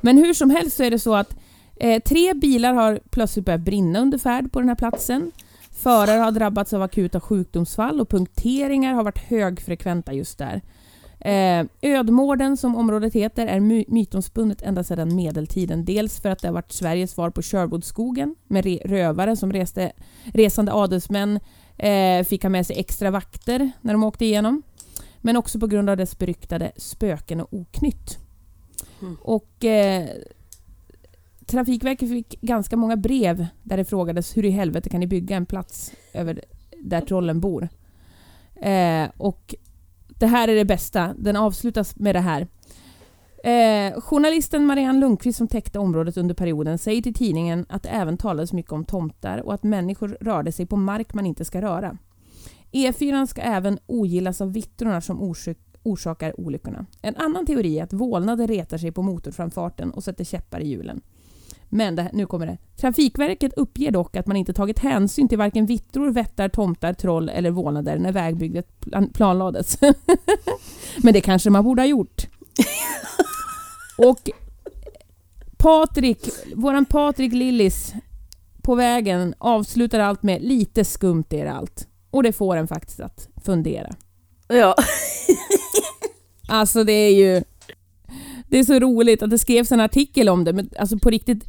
[SPEAKER 2] Men hur som helst så är det så att eh, tre bilar har plötsligt börjat brinna under färd på den här platsen. Förare har drabbats av akuta sjukdomsfall och punkteringar har varit högfrekventa just där. Eh, Ödmården, som området heter, är my- mytomspunnet ända sedan medeltiden. Dels för att det har varit Sveriges svar på Sherwoodskogen med re- rövare som reste, resande adelsmän eh, fick ha med sig extra vakter när de åkte igenom. Men också på grund av dess beryktade spöken och oknytt.
[SPEAKER 3] Mm.
[SPEAKER 2] Och eh, Trafikverket fick ganska många brev där det frågades hur i helvete kan ni bygga en plats över där trollen bor? Eh, och det här är det bästa. Den avslutas med det här. Eh, journalisten Marianne Lundqvist som täckte området under perioden säger till tidningen att det även talades mycket om tomtar och att människor rörde sig på mark man inte ska röra. E4 ska även ogillas av vittrorna som orsak, orsakar olyckorna. En annan teori är att vålnader retar sig på motorframfarten och sätter käppar i hjulen. Men det här, nu kommer det. Trafikverket uppger dock att man inte tagit hänsyn till varken vittror, vättar, tomtar, troll eller vålnader när vägbygget plan- planlades. Men det kanske man borde ha gjort. Och Patrik, våran Patrik Lillis på vägen avslutar allt med lite skumt är det allt. Och det får en faktiskt att fundera.
[SPEAKER 3] Ja.
[SPEAKER 2] Alltså det är ju... Det är så roligt att det skrevs en artikel om det, men alltså på riktigt...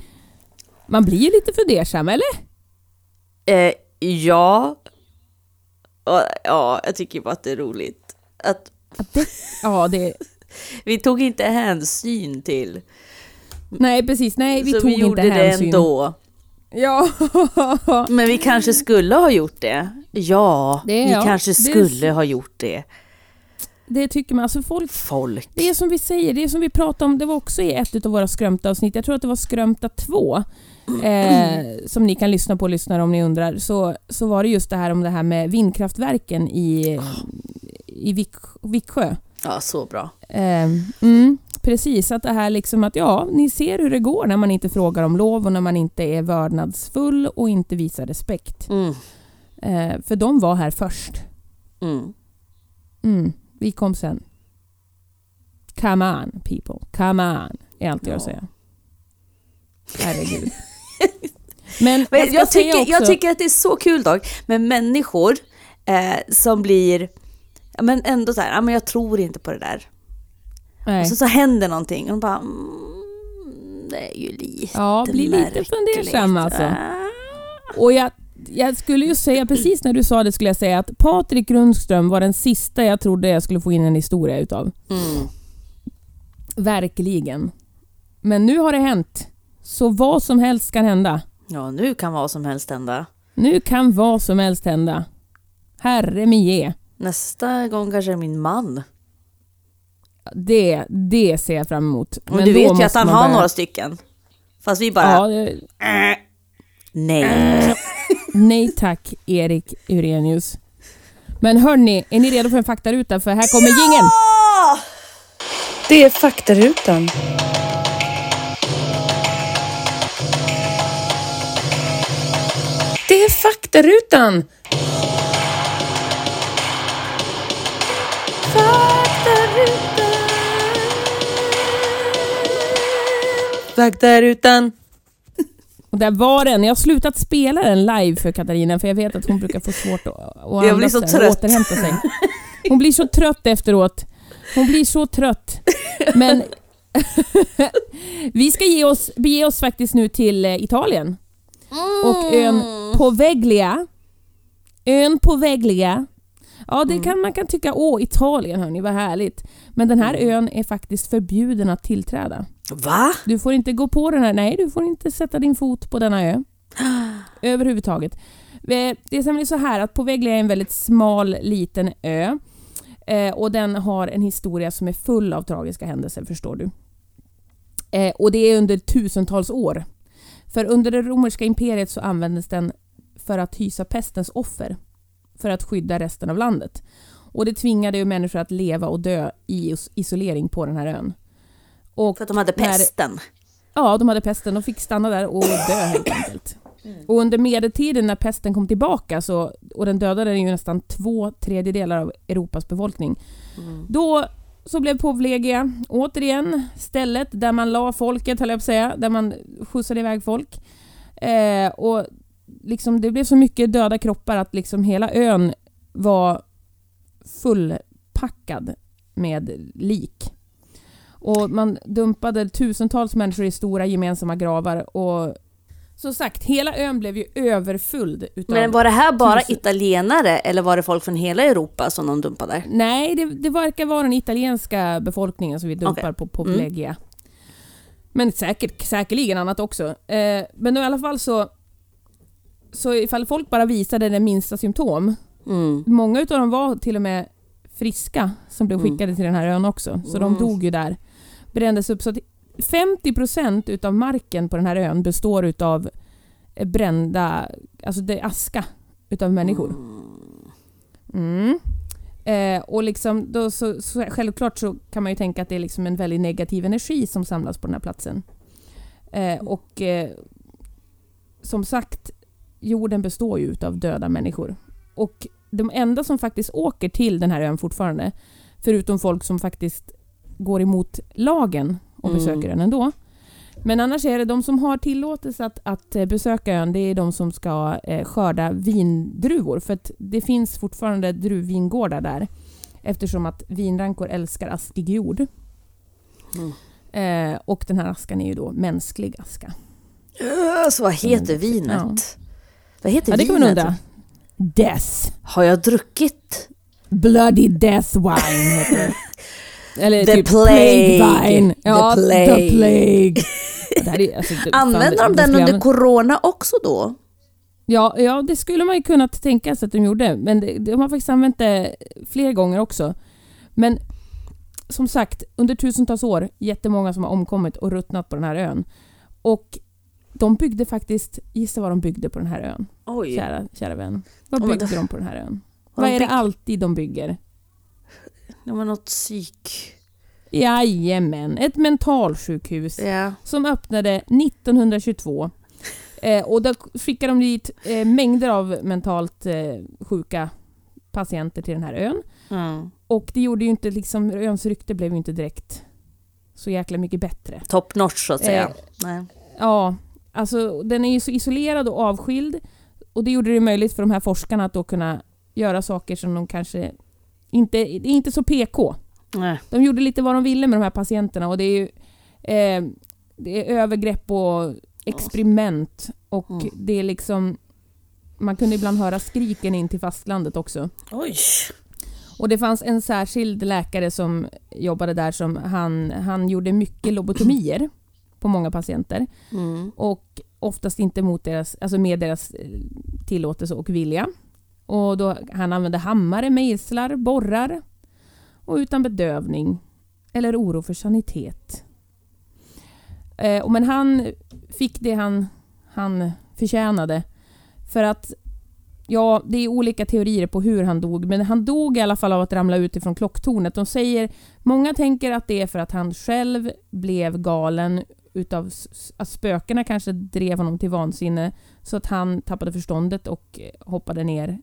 [SPEAKER 2] Man blir ju lite fundersam, eller?
[SPEAKER 3] Eh, ja. Ja, jag tycker bara att det är roligt. Att
[SPEAKER 2] Att det, ja, det...
[SPEAKER 3] vi tog inte hänsyn till.
[SPEAKER 2] Nej, precis. Nej, vi
[SPEAKER 3] så
[SPEAKER 2] tog
[SPEAKER 3] vi gjorde
[SPEAKER 2] inte
[SPEAKER 3] det
[SPEAKER 2] hänsyn.
[SPEAKER 3] ändå.
[SPEAKER 2] Ja.
[SPEAKER 3] Men vi kanske skulle ha gjort det. Ja,
[SPEAKER 2] Det är
[SPEAKER 3] vi
[SPEAKER 2] ja.
[SPEAKER 3] kanske
[SPEAKER 2] Det
[SPEAKER 3] skulle ha gjort det.
[SPEAKER 2] Det tycker man. Alltså folk...
[SPEAKER 3] Folk.
[SPEAKER 2] Det är som vi säger, det är som vi pratade om, det var också i ett av våra skrömta-avsnitt, jag tror att det var skrömta 2, eh, som ni kan lyssna på lyssnare om ni undrar, så, så var det just det här om det här med vindkraftverken i, i Vik, Viksjö.
[SPEAKER 3] Ja, så bra.
[SPEAKER 2] Eh, mm, precis, att det här liksom att ja, ni ser hur det går när man inte frågar om lov och när man inte är vördnadsfull och inte visar respekt.
[SPEAKER 3] Mm.
[SPEAKER 2] Eh, för de var här först.
[SPEAKER 3] Mm.
[SPEAKER 2] Mm, vi kom sen. Come on people, come on, är allt jag
[SPEAKER 3] Ja.
[SPEAKER 2] säger. Herregud. Men, jag,
[SPEAKER 3] jag, tycker,
[SPEAKER 2] också,
[SPEAKER 3] jag tycker att det är så kul dock med människor eh, som blir, ja, men ändå så här, ja, men jag tror inte på det där.
[SPEAKER 2] nej,
[SPEAKER 3] Och så, så händer någonting och de bara, mm, det är ju lite
[SPEAKER 2] Ja, blir lite fundersam alltså.
[SPEAKER 3] Ah.
[SPEAKER 2] Och jag, jag skulle ju säga, precis när du sa det skulle jag säga att Patrik Grundström var den sista jag trodde jag skulle få in en historia utav.
[SPEAKER 3] Mm.
[SPEAKER 2] Verkligen. Men nu har det hänt. Så vad som helst kan hända.
[SPEAKER 3] Ja, nu kan vad som helst hända.
[SPEAKER 2] Nu kan vad som helst hända. Herre min ge.
[SPEAKER 3] Nästa gång kanske är min man.
[SPEAKER 2] Det, det ser jag fram emot.
[SPEAKER 3] Och
[SPEAKER 2] Men
[SPEAKER 3] du vet ju att han har
[SPEAKER 2] börja-
[SPEAKER 3] några stycken. Fast vi bara,
[SPEAKER 2] Ja, det,
[SPEAKER 3] äh, nej.
[SPEAKER 2] nej tack Erik Urenius. Men hörni, är ni redo för en faktaruta? För här kommer jingeln.
[SPEAKER 1] Det är faktarutan. Det är faktarutan! Faktarutan.
[SPEAKER 2] Och där var den. Jag har slutat spela den live för Katarina för jag vet att hon brukar få svårt att, att
[SPEAKER 3] Jag blir så
[SPEAKER 2] och
[SPEAKER 3] trött.
[SPEAKER 2] återhämta sig. Hon blir så trött efteråt. Hon blir så trött. Men vi ska ge oss, bege oss faktiskt nu till eh, Italien. Och ön Poveglia. Ön Poveglia. Ja, det kan, man kan tycka, åh Italien hörni, vad härligt. Men den här ön är faktiskt förbjuden att tillträda.
[SPEAKER 3] Va?
[SPEAKER 2] Du får inte gå på den här, nej du får inte sätta din fot på denna ö. Överhuvudtaget. Eh, Det är nämligen så här att Poveglia är en väldigt smal liten ö. Eh, och den har en historia som är full av tragiska händelser, förstår du. Eh, och det är under tusentals år. För under det romerska imperiet så användes den för att hysa pestens offer. För att skydda resten av landet. Och det tvingade ju människor att leva och dö i is- isolering på den här ön. Och
[SPEAKER 3] För att de hade
[SPEAKER 2] när-
[SPEAKER 3] pesten.
[SPEAKER 2] Ja, de hade pesten. De fick stanna där och dö helt enkelt. Och under medeltiden när pesten kom tillbaka så, och den dödade ju nästan två tredjedelar av Europas befolkning. Då så blev Povlegia återigen stället där man la folket, höll jag på att säga, där man skjutsade iväg folk. Eh, och liksom, det blev så mycket döda kroppar att liksom hela ön var fullpackad med lik. Och man dumpade tusentals människor i stora gemensamma gravar och som sagt, hela ön blev ju överfylld utav...
[SPEAKER 3] Men var det här bara
[SPEAKER 2] tusen-
[SPEAKER 3] italienare eller var det folk från hela Europa som de dumpade?
[SPEAKER 2] Nej, det, det verkar vara den italienska befolkningen som vi dumpar
[SPEAKER 3] Okej.
[SPEAKER 2] på Povlegia. Men säkert, säkerligen annat också. Eh, men i alla fall så... Så ifall folk bara visade det minsta symptom,
[SPEAKER 3] Mm.
[SPEAKER 2] många utav dem var till och med friska som blev
[SPEAKER 3] Mm.
[SPEAKER 2] skickade till den här ön också. Så de
[SPEAKER 3] Mm.
[SPEAKER 2] dog ju där. Brändes upp. Så att 50% utav marken på den här ön består utav brända, alltså det är aska utav människor. Mm. Eh, och liksom då så, så, självklart så kan man ju tänka att det är liksom en väldigt negativ energi som samlas på den här platsen. Eh, och eh, som sagt, jorden består ju utav döda människor. Och de enda som faktiskt åker till den här ön fortfarande, förutom folk som faktiskt går emot lagen och
[SPEAKER 3] Mm.
[SPEAKER 2] besöker den ändå. Men annars är det de som har tillåtelse att, att eh, besöka ön, det är de som ska eh, skörda vindruvor. För att det finns fortfarande druvvingårdar där. Eftersom att vinrankor älskar askig jord.
[SPEAKER 3] Mm.
[SPEAKER 2] Eh, och den här askan är ju då mänsklig aska.
[SPEAKER 3] Så vad heter
[SPEAKER 2] Ja.
[SPEAKER 3] Vad heter
[SPEAKER 2] Ja, det kan man
[SPEAKER 3] vinet?
[SPEAKER 2] undra. Death.
[SPEAKER 3] Har jag druckit?
[SPEAKER 2] Bloody Death Wine heter det. Eller
[SPEAKER 3] The
[SPEAKER 2] typ
[SPEAKER 3] Plague.
[SPEAKER 2] Wine. Ja,
[SPEAKER 3] The
[SPEAKER 2] The
[SPEAKER 3] Plague.
[SPEAKER 2] Plague. Det här är, alltså, fan,
[SPEAKER 3] Använder de
[SPEAKER 2] det
[SPEAKER 3] den under corona också då?
[SPEAKER 2] Ja, ja, det skulle man ju kunna tänka sig att de gjorde. Men det, de har faktiskt använt det fler gånger också. Men som sagt, under tusentals år, jättemånga som har omkommit och ruttnat på den här ön. Och de byggde faktiskt, gissa vad de byggde på den här ön?
[SPEAKER 3] Oj.
[SPEAKER 2] Kära, kära vän. Vad byggde
[SPEAKER 3] det-
[SPEAKER 2] de på den här ön?
[SPEAKER 3] Vad
[SPEAKER 2] Vad är det alltid de bygger?
[SPEAKER 3] Det var något psyk...
[SPEAKER 2] Jajamän, ett mentalsjukhus
[SPEAKER 3] Ja.
[SPEAKER 2] som öppnade 1922. Eh, och då skickade de dit eh, mängder av mentalt eh, sjuka patienter till den här ön.
[SPEAKER 3] Mm.
[SPEAKER 2] Och det gjorde ju inte liksom, öns rykte blev ju inte direkt så jäkla mycket bättre.
[SPEAKER 3] Top notch så att säga.
[SPEAKER 2] Eh. Ja, alltså den är ju så isolerad och avskild. Och det gjorde det möjligt för de här forskarna att då kunna göra saker som de kanske inte... Det är inte så PK.
[SPEAKER 3] Nej.
[SPEAKER 2] De gjorde lite vad de ville med de här patienterna och det är ju eh, det är övergrepp och experiment och
[SPEAKER 3] Mm.
[SPEAKER 2] det är liksom man kunde ibland höra skriken in till fastlandet också.
[SPEAKER 3] Oj.
[SPEAKER 2] Och det fanns en särskild läkare som jobbade där som han, han gjorde mycket lobotomier på många patienter
[SPEAKER 3] Mm.
[SPEAKER 2] och oftast inte mot deras, alltså med deras eh, tillåtelse och vilja. Och då, han använde hammare, mejslar, borrar och utan bedövning eller oro för sanitet. Eh, men han fick det han, han förtjänade för att Ja, det är olika teorier på hur han dog, men han dog i alla fall av att ramla ut ifrån klocktornet. De säger, många tänker att det är för att han själv blev galen utav att spökena kanske drev honom till vansinne så att han tappade förståndet och eh, hoppade ner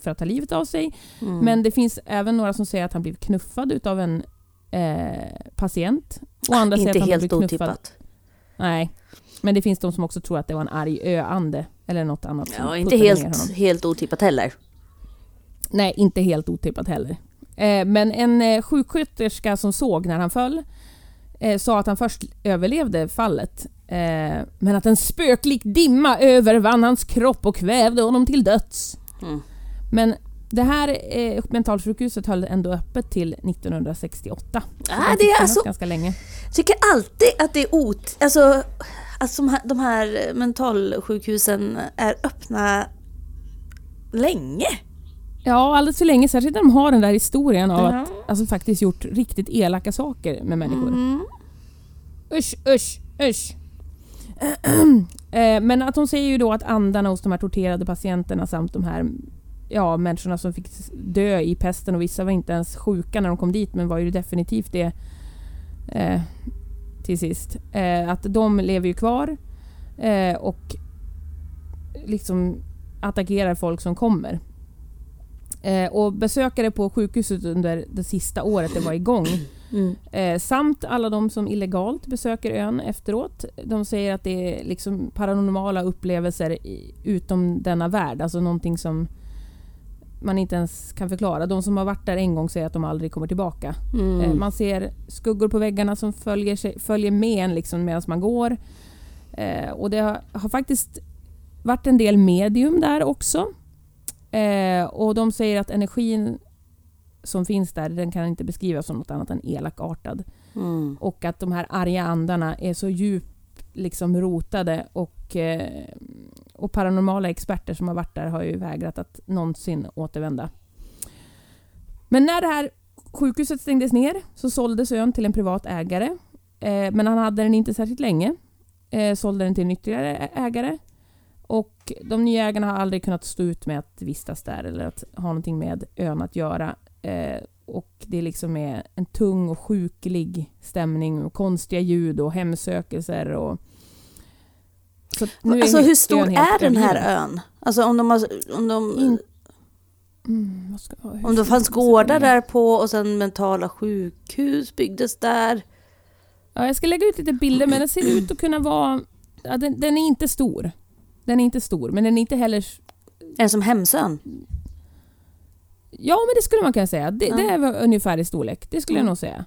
[SPEAKER 2] för att ta livet av sig.
[SPEAKER 3] Mm.
[SPEAKER 2] Men det finns även några som säger att han blev knuffad utav en eh, patient. Och andra säger att
[SPEAKER 3] Inte
[SPEAKER 2] han
[SPEAKER 3] helt
[SPEAKER 2] blev knuffad.
[SPEAKER 3] otippat.
[SPEAKER 2] Nej. Men det finns de som också tror att det var en arg öande eller något annat.
[SPEAKER 3] Ja, inte helt, helt otippat heller.
[SPEAKER 2] Nej, inte helt otippat heller. Eh, men en eh, sjuksköterska som såg när han föll eh, sa att han först överlevde fallet. Eh, men att en spöklik dimma övervann hans kropp och kvävde honom till döds.
[SPEAKER 3] Mm.
[SPEAKER 2] Men det här eh, mentalsjukhuset höll ändå öppet till 1968. Så
[SPEAKER 3] Ah,
[SPEAKER 2] de
[SPEAKER 3] det är alltså-
[SPEAKER 2] ganska länge.
[SPEAKER 3] Jag tycker alltid att det är ot... Alltså, att de här, de här mentalsjukhusen är öppna länge.
[SPEAKER 2] Ja, alldeles för länge. Särskilt när de har den där historien av
[SPEAKER 3] Ja.
[SPEAKER 2] att alltså, faktiskt gjort riktigt elaka saker med människor.
[SPEAKER 3] Mm.
[SPEAKER 2] Usch, usch, usch. Eh, Men att hon säger ju då att andarna hos de här torterade patienterna samt de här ja, människorna som fick dö i pesten och vissa var inte ens sjuka när de kom dit men var ju definitivt det eh, till sist. Eh, att de lever ju kvar eh, och liksom attackerar folk som kommer. Eh, och besökare på sjukhuset under det sista året det var igång
[SPEAKER 3] Mm.
[SPEAKER 2] Eh, samt alla de som illegalt besöker ön efteråt. De säger att det är liksom paranormala upplevelser i, utom denna värld. Alltså någonting som man inte ens kan förklara. De som har varit där en gång säger att de aldrig kommer tillbaka.
[SPEAKER 3] Mm.
[SPEAKER 2] Eh, man ser skuggor på väggarna som följer, sig, följer med en liksom medan man går. Eh, och det har, har faktiskt varit en del medium där också. Eh, och de säger att energin som finns där, den kan inte beskrivas som något annat än elakartad.
[SPEAKER 3] Mm.
[SPEAKER 2] Och att de här arga andarna är så djupt liksom rotade och, eh, och paranormala experter som har varit där har ju vägrat att någonsin återvända. Men när det här sjukhuset stängdes ner så såldes ön till en privat ägare. Eh, men han hade den inte särskilt länge. Eh, sålde den till en ytterligare ägare. Och de nya ägarna har aldrig kunnat stå ut med att vistas där eller att ha någonting med ön att göra. Eh, och det liksom är en tung och sjuklig stämning och konstiga ljud och hemsökelser och... Så nu
[SPEAKER 3] Alltså hur stor
[SPEAKER 2] ön
[SPEAKER 3] är den här
[SPEAKER 2] övergiven.
[SPEAKER 3] ön? Alltså om de, har, om de,
[SPEAKER 2] In- Mm, ska,
[SPEAKER 3] om det fanns gårdar där på och sen mentala sjukhus byggdes där.
[SPEAKER 2] Ja, jag ska lägga ut lite bilder men den ser ut att kunna vara... Ja, den, den är inte stor. Den är inte stor men den är inte heller...
[SPEAKER 3] En som Hemsön.
[SPEAKER 2] Ja men det skulle man kunna säga. Det,
[SPEAKER 3] Ja.
[SPEAKER 2] det är ungefär i storlek. Det skulle jag
[SPEAKER 3] Mm.
[SPEAKER 2] nog säga.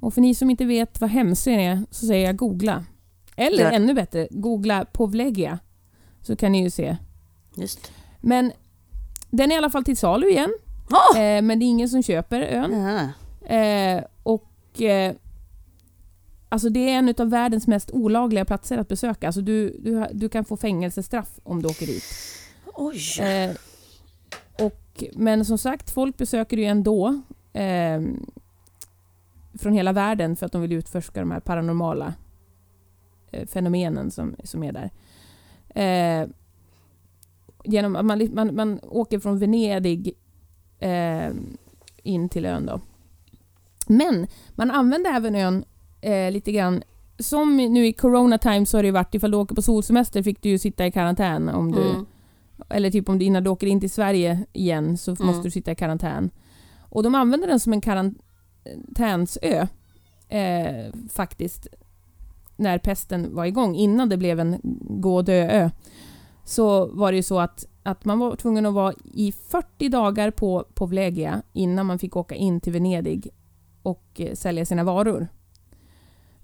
[SPEAKER 2] Och för ni som inte vet vad Hemsön är så säger jag googla. Eller
[SPEAKER 3] Gör.
[SPEAKER 2] ännu bättre, googla Povlegia. Så kan ni ju se.
[SPEAKER 3] Just.
[SPEAKER 2] Men den är i alla fall till salu igen.
[SPEAKER 3] Oh!
[SPEAKER 2] Eh, men det är ingen som köper ön.
[SPEAKER 3] Ja.
[SPEAKER 2] Eh, och eh, Alltså det är en av världens mest olagliga platser att besöka. Alltså du, du, du kan få fängelsestraff om du åker dit.
[SPEAKER 3] Oj.
[SPEAKER 2] Eh, och, men som sagt, folk besöker ju ändå eh, från hela världen för att de vill utforska de här paranormala eh, fenomenen som, som är där. Eh, genom att man, man, man åker från Venedig eh, in till ön. Då. Men man använder även ön eh, lite grann som nu i Corona Times så har det ju varit ifall du åker på solsemester fick du ju sitta i karantän om du
[SPEAKER 3] Mm.
[SPEAKER 2] eller typ om du innan du åker in till Sverige igen så
[SPEAKER 3] Mm.
[SPEAKER 2] måste du sitta i karantän. Och de använder den som en karantänsö. Eh, faktiskt. När pesten var igång. Innan det blev en gå och dö-ö. Så var det ju så att, att man var tvungen att vara i 40 dagar på Povlegia innan man fick åka in till Venedig och eh, sälja sina varor.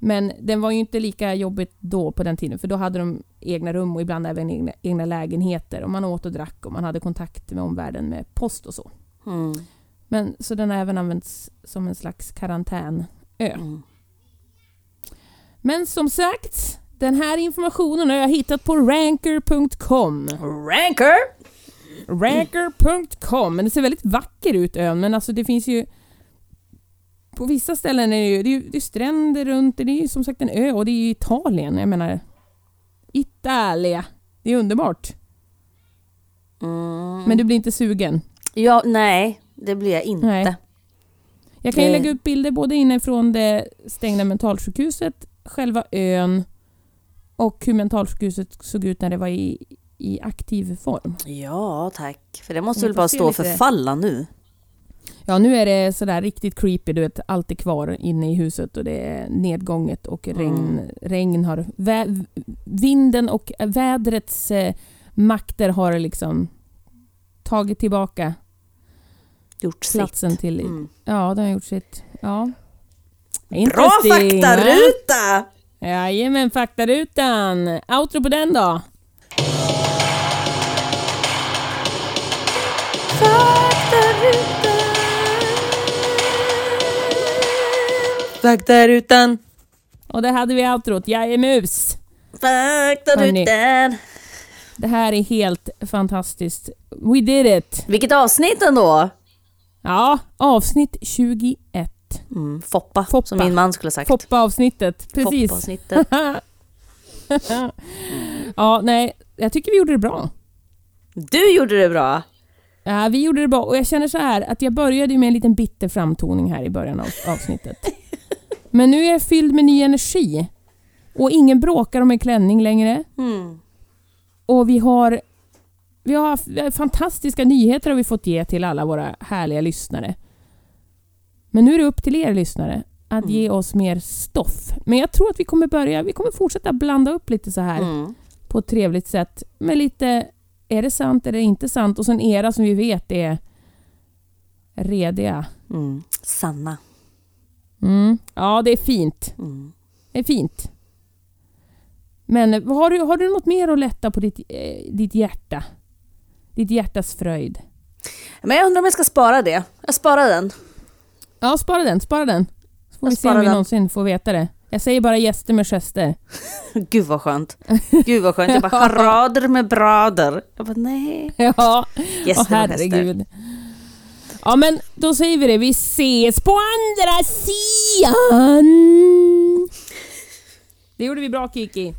[SPEAKER 2] Men den var ju inte lika jobbigt då på den tiden för då hade de egna rum och ibland även egna, egna lägenheter och man åt och drack och man hade kontakt med omvärlden med post och så.
[SPEAKER 3] Mm.
[SPEAKER 2] Men så den har även använts som en slags karantänö.
[SPEAKER 3] Mm.
[SPEAKER 2] Men som sagt, den här informationen har jag hittat på ranker.com.
[SPEAKER 3] Ranker!
[SPEAKER 2] Ranker.com. Men det ser väldigt vacker ut ön, men alltså det finns ju... På vissa ställen är det ju, det är det är stränder runt, det är ju som sagt en ö och det är ju Italien. Jag menar... Italia. Det är underbart.
[SPEAKER 3] Mm.
[SPEAKER 2] Men du blir inte sugen?
[SPEAKER 3] Ja, nej, det blir jag inte.
[SPEAKER 2] Nej. Jag kan ju lägga upp bilder både inifrån det stängda mentalsjukhuset, själva ön och hur mentalsjukhuset såg ut när det var i, i aktiv form.
[SPEAKER 3] Ja, tack. För det måste väl bara stå
[SPEAKER 2] lite.
[SPEAKER 3] förfalla nu?
[SPEAKER 2] Ja, nu är det sådär riktigt creepy. Du vet, allt är kvar inne i huset och det är nedgånget och regn,
[SPEAKER 3] Mm.
[SPEAKER 2] regn har... Vä, vinden och vädrets eh, makter har liksom tagit tillbaka
[SPEAKER 3] Gjort sitt.
[SPEAKER 2] platsen till...
[SPEAKER 3] Mm.
[SPEAKER 2] Ja, den har gjort sitt. Ja.
[SPEAKER 3] Bra faktaruta!
[SPEAKER 2] Jajamän, faktarutan. Outro på den då.
[SPEAKER 3] Faktarutan! Faktarutan!
[SPEAKER 2] Och där hade vi outrot. Jajemus.
[SPEAKER 3] Faktarutan!
[SPEAKER 2] Det här är helt fantastiskt. We did it!
[SPEAKER 3] Vilket avsnitt ändå!
[SPEAKER 2] Ja, avsnitt 21.
[SPEAKER 3] Mm, Foppa,
[SPEAKER 2] Foppa.
[SPEAKER 3] som min man skulle ha sagt.
[SPEAKER 2] Foppa-avsnittet, precis.
[SPEAKER 3] Foppa-avsnittet.
[SPEAKER 2] ja, nej, jag tycker vi gjorde det bra.
[SPEAKER 3] Du gjorde det bra!
[SPEAKER 2] Ja, vi gjorde det bra och jag känner så här att jag började med en liten bitter framtoning här i början av avsnittet. Men nu är jag fylld med ny energi. Och ingen bråkar om en klänning längre.
[SPEAKER 3] Mm.
[SPEAKER 2] Och vi har, vi har fantastiska nyheter har vi fått ge till alla våra härliga lyssnare. Men nu är det upp till er lyssnare att
[SPEAKER 3] Mm.
[SPEAKER 2] ge oss mer stoff. Men jag tror att vi kommer börja, vi kommer fortsätta blanda upp lite så här
[SPEAKER 3] Mm.
[SPEAKER 2] på ett trevligt sätt med lite är det sant eller inte sant och sen era som vi vet är rediga.
[SPEAKER 3] Mm. Sanna.
[SPEAKER 2] Mm. Ja, det är fint.
[SPEAKER 3] Mm.
[SPEAKER 2] Det är fint. Men har du, har du något mer att lätta på ditt, eh, ditt hjärta? Ditt hjärtas fröjd?
[SPEAKER 3] Men jag undrar om jag ska spara det. Jag sparar den.
[SPEAKER 2] Ja, spara den, spara den. Så får
[SPEAKER 3] Jag
[SPEAKER 2] vi se om vi
[SPEAKER 3] den.
[SPEAKER 2] någonsin får veta det. Jag säger bara gäster med gester.
[SPEAKER 3] Gud vad skönt. Gud vad skönt. Jag bara charader med brader. Jag bara nej.
[SPEAKER 2] Ja,
[SPEAKER 3] Gäster och
[SPEAKER 2] herregud. Ja men då säger vi det, vi ses på andra sidan! Det gjorde vi bra Kiki.